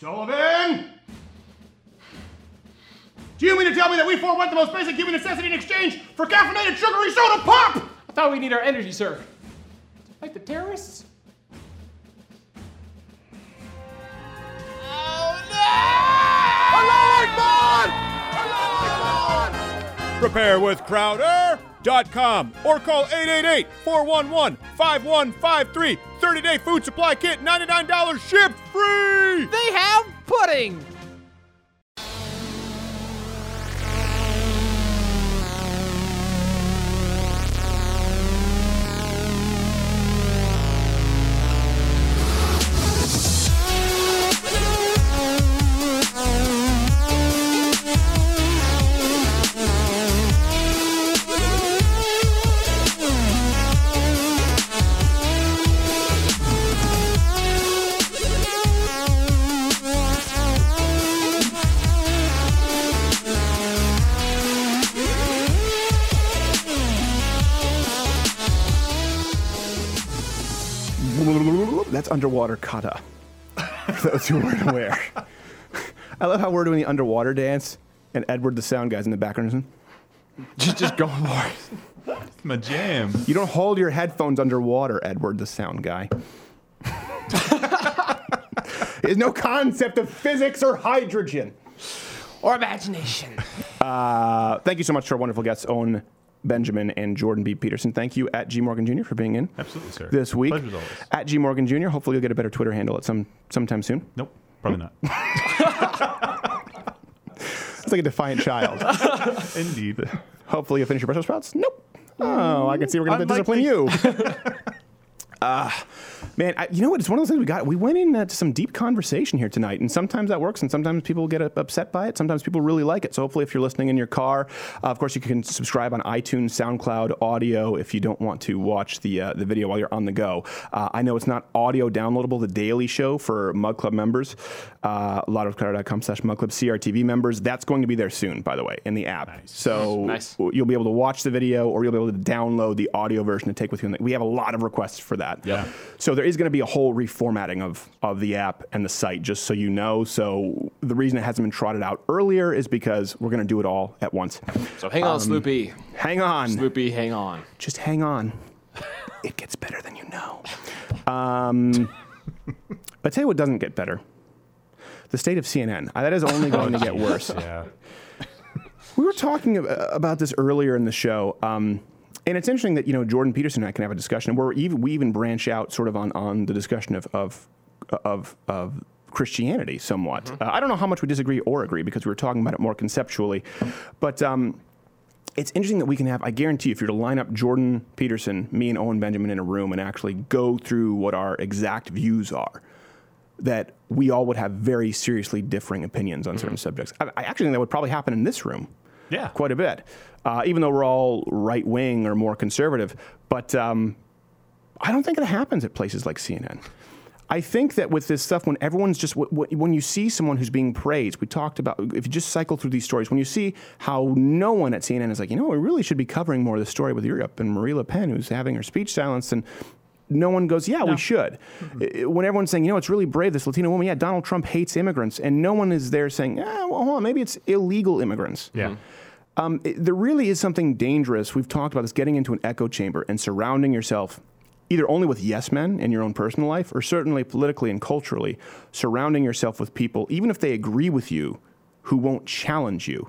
Sullivan? Do you mean to tell me that we forwent the most basic human necessity in exchange for caffeinated sugary soda pop? I thought we need our energy, sir. Like the terrorists? prepare with call 888 411 5153. 30 day food supply kit, $99 shipped free. They have pudding! For those who weren't aware. I love how we're doing the underwater dance, and Edward, the sound guy's in the background. Just, just go for it. My jam. You don't hold your headphones underwater, Edward, the sound guy. There's no concept of physics or hydrogen. Or imagination. Uh, thank you so much to our wonderful guests, Owen Benjamin and Jordan B. Peterson. Thank you at G Morgan Jr. for being in. Absolutely, sir. This week. Pleasure's always. At G Morgan Jr. Hopefully you'll get a better Twitter handle at some sometime soon. Nope, probably not. It's like a defiant child. Indeed. Hopefully you'll finish your Brussels sprouts. Nope. Oh, I can see we're going to discipline you. uh, Man, I, you know what? It's one of those things we got. We went into some deep conversation here tonight, and sometimes that works, and sometimes people get upset by it. Sometimes people really like it. So hopefully, if you're listening in your car, uh, of course, you can subscribe on iTunes, SoundCloud, audio. If you don't want to watch the uh, the video while you're on the go, uh, I know it's not audio downloadable. The Daily Show for Mug Club members, uh, louderwithcrowder.com/slash Mug Club CRTV members. That's going to be there soon, by the way, in the app. So Nice. you'll be able to watch the video, or you'll be able to download the audio version to take with you. We have a lot of requests for that. Yeah. So there is going to be a whole reformatting of, of the app and the site, just so you know. So the reason it hasn't been trotted out earlier is because we're going to do it all at once. So hang on, Um, Sloopy. Hang on. Sloopy, hang on. Just hang on. it gets better than you know. Um, I tell you what doesn't get better. The state of CNN. Uh, That is only going to get worse. Yeah. We were talking about this earlier in the show, um, and it's interesting that you know Jordan Peterson and I can have a discussion where we even, we even branch out sort of on, on the discussion of of of, of Christianity somewhat. Uh, I don't know how much we disagree or agree because we were talking about it more conceptually, but. Um, it's interesting that we can have, I guarantee you, if you were to line up Jordan Peterson, me, and Owen Benjamin in a room and actually go through what our exact views are, that we all would have very seriously differing opinions on certain subjects. I, I actually think that would probably happen in this room. Yeah. Quite a bit. Uh, even though we're all right wing or more conservative. But um, I don't think it happens at places like CNN. I think that with this stuff, when everyone's just, wh- wh- when you see someone who's being praised, we talked about, if you just cycle through these stories, when you see how no one at CNN is like, you know, we really should be covering more of the story with Europe and Marine Le Pen, who's having her speech silenced, and no one goes, yeah, we should. I- When everyone's saying, you know, it's really brave, this Latino woman, yeah, Donald Trump hates immigrants, and no one is there saying, ah, well, hold on, maybe it's illegal immigrants. Yeah. Um, it- there really is something dangerous. We've talked about this getting into an echo chamber and surrounding yourself either only with yes men in your own personal life or certainly politically and culturally, surrounding yourself with people, even if they agree with you, who won't challenge you.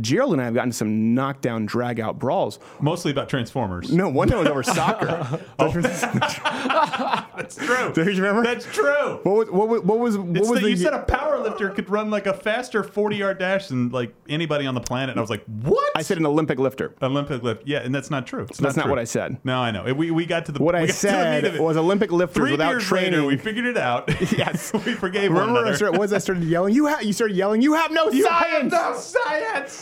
Gerald and I have gotten some knockdown, drag out brawls. Mostly about Transformers. No, one time was over soccer. Oh. That's true. Do you remember? That's true. What was what was what was, what was that the you said a power lifter could run like a faster 40 yard dash than like anybody on the planet. And I was like, what? I said an Olympic lifter. Olympic lift. Yeah, and that's not true. It's That's not true. what I said. No, I know. We, we got to the What I got to the meat said was Olympic lifters Three without training. later, we figured it out. yes. we forgave one Remember I another. started, was I started yelling? You ha- you started yelling. You have no You have science. no science.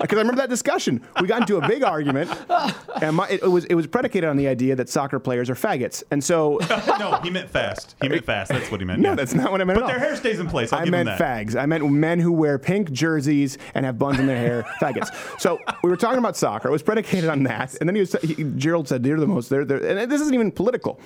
Because I remember that discussion. We got into a big argument, and my, it, it was it was predicated on the idea that soccer players are faggots. And so, no, he meant fast. He meant fast. That's what he meant. no, yeah. that's not what I meant. But at all. their hair stays in place. I'll I give meant that. fags. I meant men who wear pink jerseys and have buns in their hair. faggots. So we were talking about soccer. It was predicated on that. And then he was he, Gerald said they're the most. They're, they're and this isn't even political,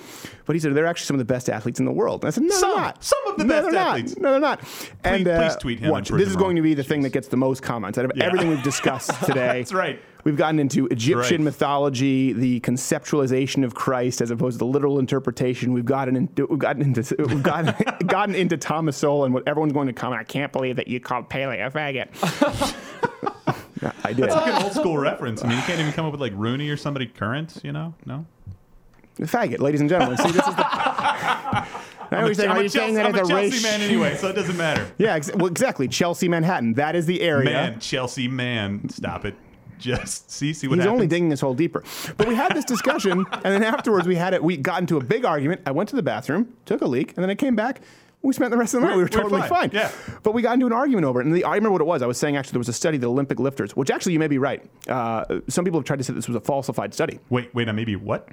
but he said they're actually some of the best athletes in the world. And I said no, Some. they're not. Some of the no, best they're not. No, they're not. and uh, please tweet him watch. This is wrong. going to be the thing that gets the most comments out of Yeah. everything we've discussed today. That's right. We've gotten into Egyptian right. mythology, the conceptualization of Christ as opposed to the literal interpretation. We've gotten into we've gotten into we've gotten, gotten into Thomas Sowell and what everyone's going to comment. I can't believe that you called Pele a faggot. I did. That's like an old school reference. I mean, you can't even come up with like Rooney or somebody current. You know? No. faggot, ladies and gentlemen. See, this is the. I always say, are you Chelsea, saying that I'm as a a Chelsea race? man anyway, so it doesn't matter. Yeah, ex- well, exactly. Chelsea, Manhattan. That is the area. Man, Chelsea man, stop it. Just see, see what He's happens. only digging this hole deeper. But we had this discussion, and then afterwards we had it. We got into a big argument. I went to the bathroom, took a leak, and then I came back. We spent the rest of the night. We were We're- we're totally fine. fine. Yeah. But we got into an argument over it. And the, I remember what it was. I was saying actually there was a study, the Olympic lifters, which actually you may be right. Uh, some people have tried to say this was a falsified study. Wait, wait, now maybe what?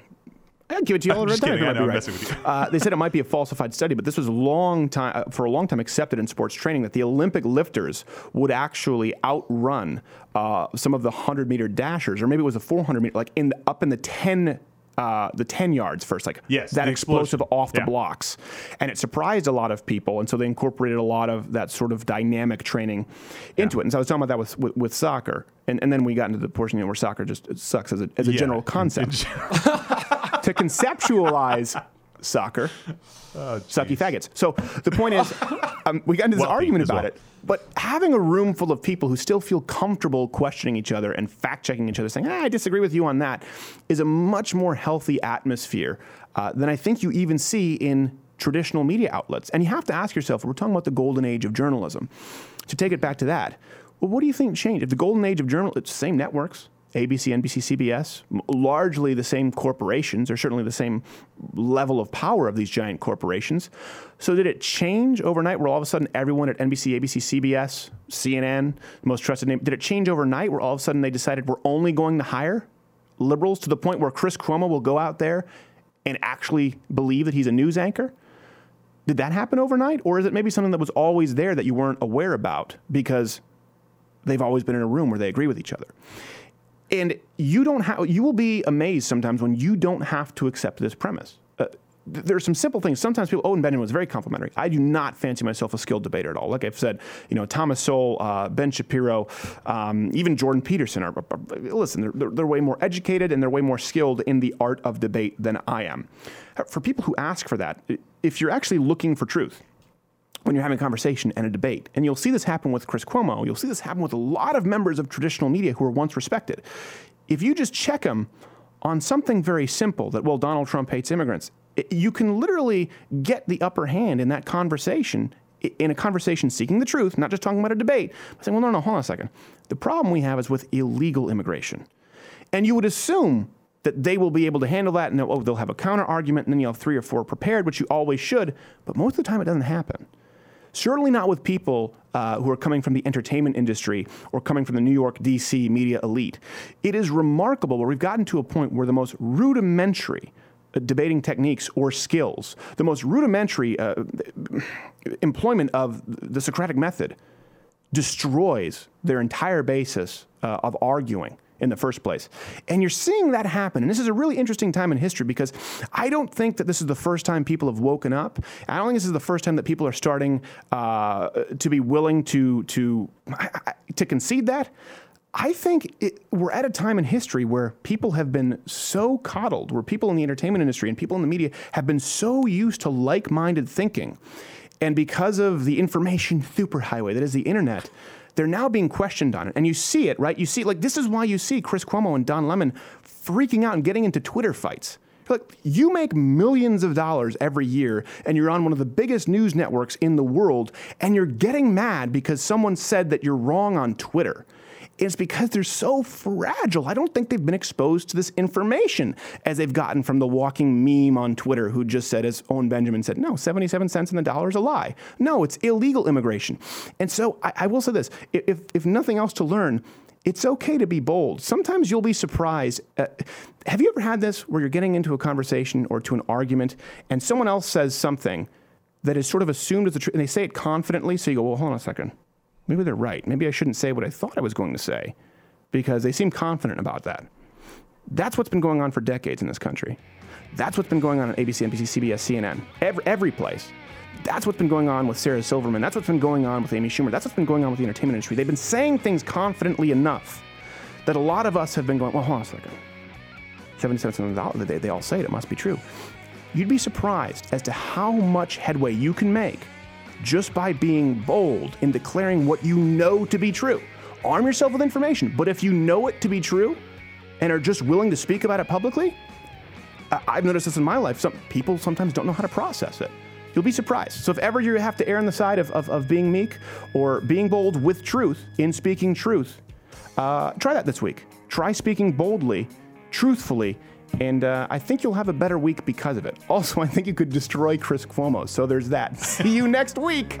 I'll give it to you all the time. It know, right. Uh, they said it might be a falsified study, but this was long time uh, for a long time accepted in sports training that the Olympic lifters would actually outrun uh, some of the hundred meter dashers, or maybe it was a four hundred meter, like in the, up in the ten. Uh, the 10 yards first, like Yes, that explosive explosion. off the Yeah. blocks. And it surprised a lot of people. And so they incorporated a lot of that sort of dynamic training into it. And so I was talking about that with, with, with soccer. And, and then we got into the portion where soccer just sucks as a, as a Yeah, general concept. to conceptualize soccer, sucky faggots. So the point is, um, we got into this argument about well. it. But having a room full of people who still feel comfortable questioning each other and fact checking each other, saying, ah, I disagree with you on that, is a much more healthy atmosphere uh, than I think you even see in traditional media outlets. And you have to ask yourself, we're talking about the golden age of journalism. To take it back to that, well, what do you think changed? If the golden age of journalism, it's the same networks, ABC, NBC, CBS, largely the same corporations, or certainly the same level of power of these giant corporations. So did it change overnight where all of a sudden everyone at NBC, ABC, CBS, CNN, most trusted name, did it change overnight where all of a sudden they decided we're only going to hire liberals to the point where Chris Cuomo will go out there and actually believe that he's a news anchor? Did that happen overnight? Or is it maybe something that was always there that you weren't aware about because they've always been in a room where they agree with each other? And you don't have, you will be amazed sometimes when you don't have to accept this premise. Uh, th- there are some simple things. Sometimes people, Owen Benjamin was very complimentary. I do not fancy myself a skilled debater at all. Like I've said, you know, Thomas Sowell, uh, Ben Shapiro, um, even Jordan Peterson are, are- listen, they're, they're, they're way more educated and they're way more skilled in the art of debate than I am. For people who ask for that, if you're actually looking for truth, when you're having a conversation and a debate. And you'll see this happen with Chris Cuomo. You'll see this happen with a lot of members of traditional media who were once respected. If you just check them on something very simple that, well, Donald Trump hates immigrants, you can literally get the upper hand in that conversation, in a conversation seeking the truth, not just talking about a debate, but saying, well, no, no, hold on a second. The problem we have is with illegal immigration. And you would assume that they will be able to handle that and they'll, oh, they'll have a counter argument and then you'll have three or four prepared, which you always should. But most of the time, it doesn't happen. Certainly not with people uh, who are coming from the entertainment industry or coming from the New York, D.C. media elite. It is remarkable where we've gotten to a point where the most rudimentary uh, debating techniques or skills, the most rudimentary uh, employment of the Socratic method, destroys their entire basis uh, of arguing in the first place. And you're seeing that happen. And this is a really interesting time in history because I don't think that this is the first time people have woken up. I don't think this is the first time that people are starting uh, to be willing to to to concede that. I think it, we're at a time in history where people have been so coddled, where people in the entertainment industry and people in the media have been so used to like minded thinking. And because of the information superhighway that is the internet, they're now being questioned on it. And you see it, right? You see, like, this is why you see Chris Cuomo and Don Lemon freaking out and getting into Twitter fights. Look, you make millions of dollars every year and you're on one of the biggest news networks in the world and you're getting mad because someone said that you're wrong on Twitter. It's because they're so fragile. I don't think they've been exposed to this information as they've gotten from the walking meme on Twitter who just said, as Owen Benjamin said, no, 77 cents in the dollar is a lie. No, it's illegal immigration. And so I, I will say this if, if nothing else to learn, it's okay to be bold. Sometimes you'll be surprised. Uh, have you ever had this where you're getting into a conversation or to an argument and someone else says something that is sort of assumed as the truth and they say it confidently? So you go, well, hold on a second. Maybe they're right. Maybe I shouldn't say what I thought I was going to say because they seem confident about that. That's what's been going on for decades in this country. That's what's been going on on ABC, NBC, CBS, CNN, every, every place. That's what's been going on with Sarah Silverman. That's what's been going on with Amy Schumer. That's what's been going on with the entertainment industry. They've been saying things confidently enough that a lot of us have been going, well, hold on a second. 70 cents on the they, they all say it, it must be true. You'd be surprised as to how much headway you can make just by being bold in declaring what you know to be true. Arm yourself with information, but if you know it to be true and are just willing to speak about it publicly, I- I've noticed this in my life. Some people sometimes don't know how to process it. You'll be surprised. So if ever you have to err on the side of, of, of being meek or being bold with truth in speaking truth, uh, try that this week. Try speaking boldly, truthfully, and uh, I think you'll have a better week because of it. Also, I think you could destroy Chris Cuomo. So there's that. See you next week.